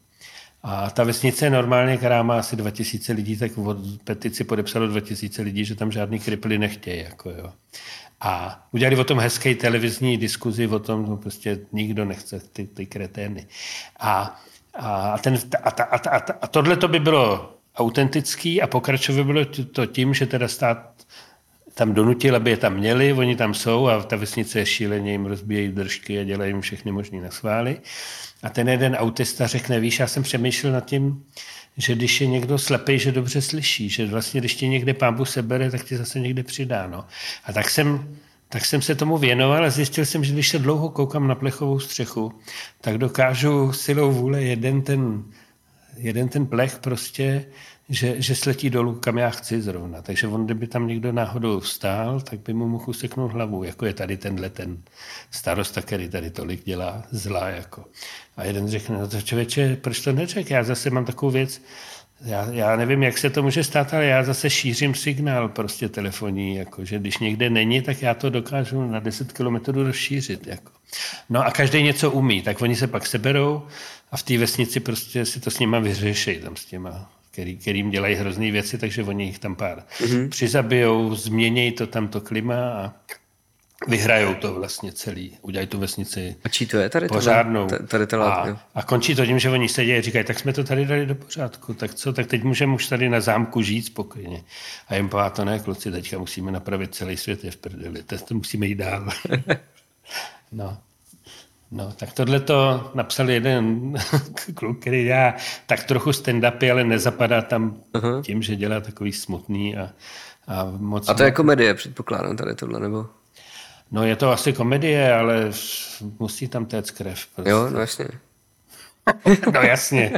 A ta vesnice normálně, která má asi 2000 lidí, tak od petici podepsalo 2000 lidí, že tam žádný kriply nechtějí. Jako jo. A udělali o tom hezké televizní diskuzi, o tom no prostě nikdo nechce ty, ty kretény. A, a, ten, a, a, a, a tohle to by bylo autentický a pokračovalo bylo to tím, že teda stát tam donutil, aby je tam měli, oni tam jsou a ta vesnice je šíleně, jim rozbíjejí držky a dělají jim všechny možné nasvály. A ten jeden autista řekne, víš, já jsem přemýšlel nad tím, že když je někdo slepý, že dobře slyší, že vlastně když ti někde pámbu sebere, tak ti zase někde přidá. No. A tak jsem, tak jsem se tomu věnoval a zjistil jsem, že když se dlouho koukám na plechovou střechu, tak dokážu silou vůle jeden ten jeden ten plech prostě, že, že sletí dolů, kam já chci zrovna. Takže on, kdyby tam někdo náhodou vstál, tak by mu mohl useknout hlavu, jako je tady tenhle ten starosta, který tady tolik dělá zlá. Jako. A jeden řekne, no to člověče, proč to neřek? Já zase mám takovou věc, já, já nevím, jak se to může stát, ale já zase šířím signál prostě telefonní, jako, že když někde není, tak já to dokážu na 10 kilometrů rozšířit. Jako. No a každý něco umí, tak oni se pak seberou a v té vesnici prostě si to s nima vyřeší tam s těma, který, kterým dělají hrozný věci, takže oni jich tam pár mm-hmm. přizabijou, změnějí to tam to klima a, vyhrajou to vlastně celý, udělají tu vesnici A čí to je tady? pořádnou. Tady ta látka. a, a končí to tím, že oni sedí a říkají, tak jsme to tady dali do pořádku, tak co, tak teď můžeme už tady na zámku žít spokojně. A jim pová, to ne, kluci, teďka musíme napravit celý svět, je v prdeli, to, to musíme jít dál. no. No, tak tohle to napsal jeden kluk, který dělá tak trochu stand-upy, ale nezapadá tam uh-huh. tím, že dělá takový smutný a, a moc... A to je komedie, předpokládám tady tohle, nebo? No je to asi komedie, ale musí tam téct krev. Prostě. Jo, no jasně. No jasně.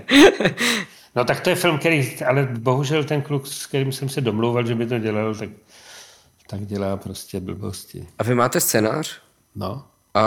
No tak to je film, který, ale bohužel ten kluk, s kterým jsem se domlouval, že by to dělal, tak, tak dělá prostě blbosti. A vy máte scénář? No. A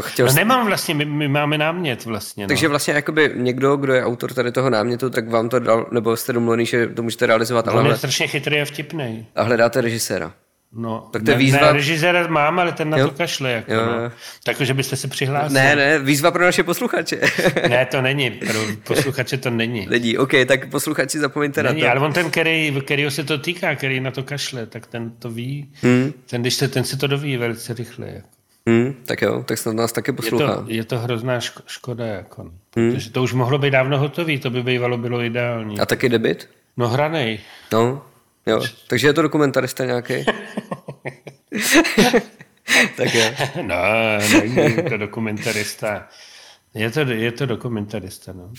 chtěl No jste... nemám vlastně, my, my máme námět vlastně. No. Takže vlastně jakoby někdo, kdo je autor tady toho námětu, tak vám to dal, nebo jste domluvený, že to můžete realizovat, ale On je hled- strašně chytrý a vtipný. a hledáte režiséra. No, Tak to je ne, výzva- Ne, režiséra mám, ale ten na Jo. to kašle. Jako, Jo, no. Takže byste se přihlásili. Ne, ne, výzva pro naše posluchače. ne, to není. Pro posluchače to není. Lidí, OK, tak posluchači zapomeňte Není, na to. ale on ten, který, kterýho se to týká, který na to kašle, tak ten to ví. Hmm. Ten, když se, ten se to doví velice rychle. Jako. Hmm, tak jo, tak snad nás taky Je, poslouchá. to, je to hrozná ško- škoda. Jako. Hmm. Protože to už mohlo být dávno hotový, to by bývalo bylo ideální. A taky debit? No hranej. No, jo. Takže je to dokumentarista nějaký? tak jo. no, není to dokumentarista. Je to, je to dokumentarista, no.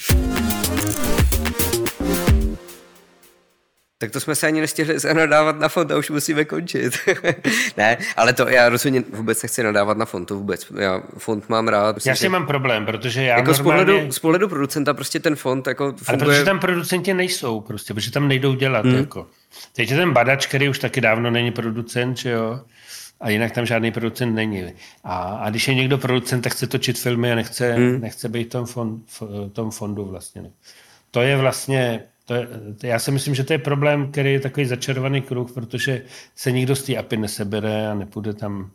Tak to jsme se ani nestihli nadávat na fond a už musíme končit. ne, ale to já rozhodně vůbec nechci nadávat na fond, to vůbec. Já fond mám rád. Myslím, Já s tím mám problém, protože já jako z, normálně... pohledu, z pohledu producenta prostě ten fond jako Ale funguje... protože tam producenti nejsou prostě, protože tam nejdou dělat. Hmm. Jako. Teď je ten badač, který už taky dávno není producent, že jo? A jinak tam žádný producent není. A, a když je někdo producent, tak chce točit filmy a nechce, hmm. nechce být v tom, fond, tom fondu vlastně. To je vlastně, to je, to já si myslím, že to je problém, který je takový začarovaný kruh, protože se nikdo z té API nesebere a nepůjde tam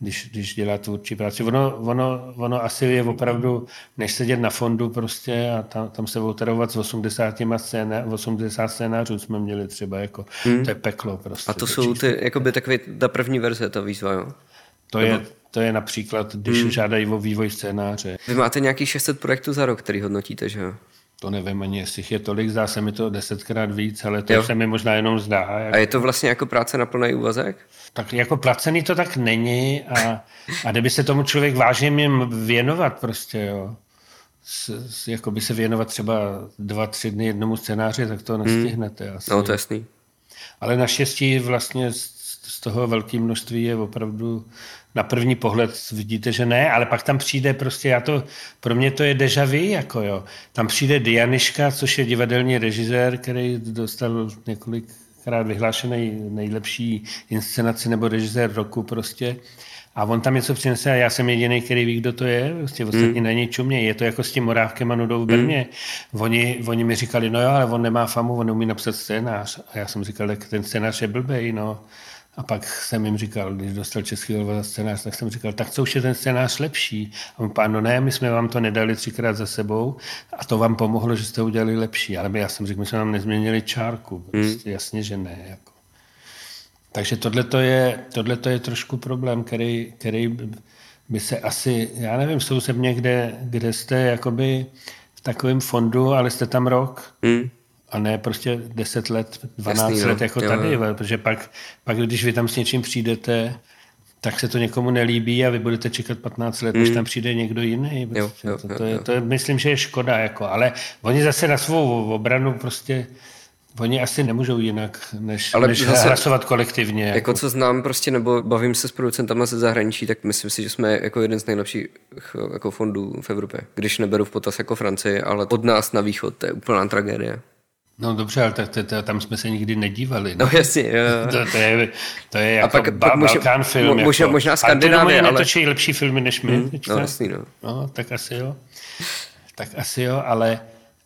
když, když dělá tvůrčí práci. Ono, ono, ono asi je opravdu, než sedět na fondu prostě a tam, tam se otarovat s 80 scéna, 80 scénářů jsme měli třeba, jako, hmm. to je peklo prostě. A to jsou ty, jakoby takový, ta první verze, ta výzva, jo? To je, to je například, když hmm. žádají o vývoj scénáře. Vy máte nějaký 600 projektů za rok, který hodnotíte, že jo? To nevím ani, jestli je tolik, zdá se mi to desetkrát víc, ale to Jo. se mi možná jenom zdá. Jak, A je to vlastně jako práce na plný úvazek? tak jako placený to tak není a, a kdyby se tomu člověk vážně měl věnovat prostě, jo. S, s, jako by se věnovat třeba dva, tři dny jednomu scénáři, tak to nestihnete asi. No, to jasný. Ale naštěstí vlastně z, z toho velké množství je opravdu na první pohled vidíte, že ne, ale pak tam přijde prostě, já to, pro mě to je deja vu, jako jo. Tam přijde Dianiška, což je divadelní režisér, který dostal několikrát vyhlášený nejlepší inscenaci nebo režisér roku prostě. A on tam něco přinese a já jsem jediný, který ví, kdo to je. Prostě ostatní hmm. na něj čumě. Je to jako s tím Morávkem a Nudou v Brně. Hmm. Oni, oni mi říkali, no jo, ale on nemá famu, on neumí napsat scénář. A já jsem říkal, tak ten scénář je blbej, no. A pak jsem jim říkal, když dostal Český za scénář, tak jsem říkal, tak co už je ten scénář lepší? A on pán, no ne, my jsme vám to nedali třikrát za sebou a to vám pomohlo, že jste udělali lepší. Ale já jsem řekl, my jsme vám nezměnili čárku. Prostě jasně, že ne. Jako. Takže tohle je, tohleto je trošku problém, který, který by se asi, já nevím, jsou se někde, kde jste jakoby v takovém fondu, ale jste tam rok Hmm. A ne prostě 10 let, 12 Jasný, no. let jako Jo, tady, jo. protože pak, pak, když vy tam s něčím přijdete, tak se to někomu nelíbí a vy budete čekat 15 let, než tam přijde někdo jiný. Jo, Prostě. jo, to, jo, to, je, to je, myslím, že je škoda, jako, ale oni zase na svou obranu prostě Oni asi nemůžou jinak, než, Ale než zase- hlasovat kolektivně. Jako. Jako co znám prostě, nebo bavím se s producentama ze zahraničí, tak myslím si, že jsme jako jeden z nejlepších jako fondů v Evropě. Když neberu v potaz jako Francii, ale od nás na východ, to je úplná tragédie. No dobře, ale tak, to, to, tam jsme se nikdy nedívali. No. No jasně, jo. To, to, je, to je jako pak- pak, pak ba, může- Balkán film. možná- jako. možná Ale Skandinávie, ale- netočí lepší filmy než my. Hmm, no jasný, no. no, tak asi jo. Tak asi jo, ale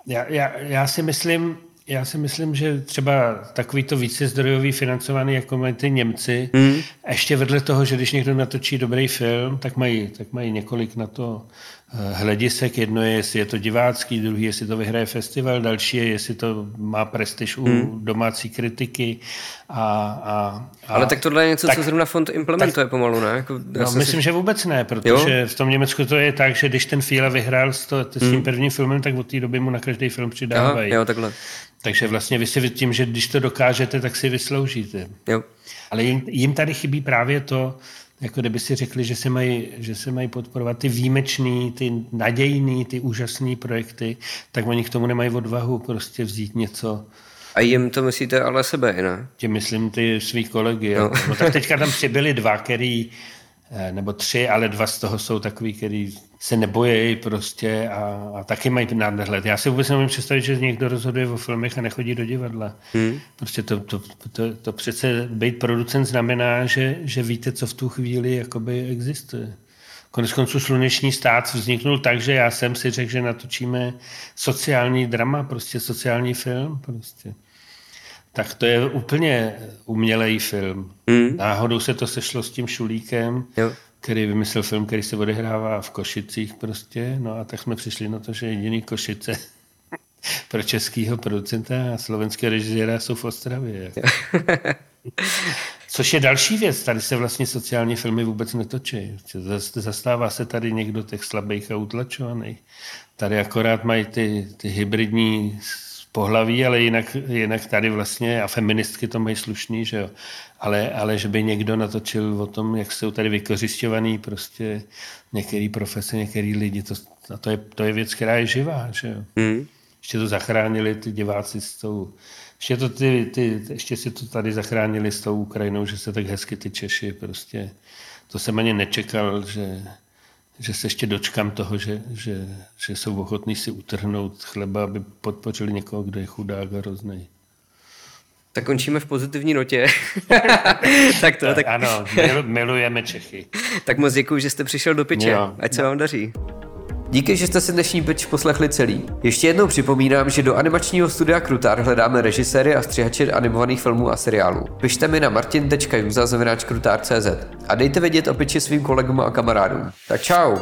já, já, já si myslím, já si myslím, že třeba takový to vícezdrojový financovaný, jako mají ty Němci, hmm. ještě vedle toho, že když někdo natočí dobrý film, tak mají, tak mají několik na to hledisek. Jedno je, jestli je to divácký, druhý, jestli to vyhraje festival, další je, jestli to má prestiž u hmm. domácí kritiky. A, a, a, Ale tak tohle je něco, tak, co zrovna fond implementuje tak, pomalu, ne? Jako, no, myslím, si... že vůbec ne, protože jo? v tom Německu to je tak, že když ten Fiele vyhrál s, to, s tím hmm. prvním filmem, tak od té doby mu na každý film přidávají. Aha, jo, takhle. Takže vlastně vy si tím, že když to dokážete, tak si vysloužíte. Jo. Ale jim, jim tady chybí právě to, jako kdyby si řekli, že se mají, že se mají podporovat ty výjimečný, ty nadějný, ty úžasné projekty, tak oni k tomu nemají odvahu prostě vzít něco. A jim to myslíte ale sebe, ne? Tím myslím ty svý kolegy. No. No, tak teďka tam přibyli dva, který nebo tři, ale dva z toho jsou takový, který se nebojí prostě a, a taky mají nadhled. Já si vůbec nemůžu představit, že někdo rozhoduje o filmech a nechodí do divadla. Hmm. Prostě to, to, to, to přece být producent znamená, že, že víte, co v tu chvíli jakoby existuje. Konec konců sluneční stát vzniknul tak, že já jsem si řekl, že natočíme sociální drama, prostě sociální film. Prostě tak to je úplně umělej film. Mm. Náhodou se to sešlo s tím Šulíkem, jo. který vymyslel film, který se odehrává v Košicích prostě. No a tak jsme přišli na to, že jediný Košice pro českého producenta a slovenského režiséra jsou v Ostravě. Což je další věc. Tady se vlastně sociální filmy vůbec netočí. Zastává se tady někdo těch slabých a utlačovaných. Tady akorát mají ty, ty hybridní pohlaví, ale jinak, jinak tady vlastně, a feministky to mají slušný, že jo, ale, ale že by někdo natočil o tom, jak jsou tady vykořišťovaný prostě některý profese, některý lidi, to, a to je, to je věc, která je živá, že jo. Mm. Ještě to zachránili ty diváci s tou, ještě, to ty, ty, ještě si to tady zachránili s tou Ukrajinou, že se tak hezky ty Češi prostě, to jsem ani nečekal, že, že se ještě dočkám toho, že, že, že jsou ochotní si utrhnout chleba, aby podpořili někoho, kdo je chudák a hrozný. Tak končíme v pozitivní notě. tak to, tak... Ano, milujeme Čechy. tak moc děkuji, že jste přišel do piče. Jo. Ať se vám daří. Díky, že jste si dnešní pitch poslechli celý. Ještě jednou připomínám, že do animačního studia Krutar hledáme režiséry a střihače animovaných filmů a seriálů. Pište mi na martin.juza.krutar.cz a dejte vědět o pitchi svým kolegům a kamarádům. Tak čau!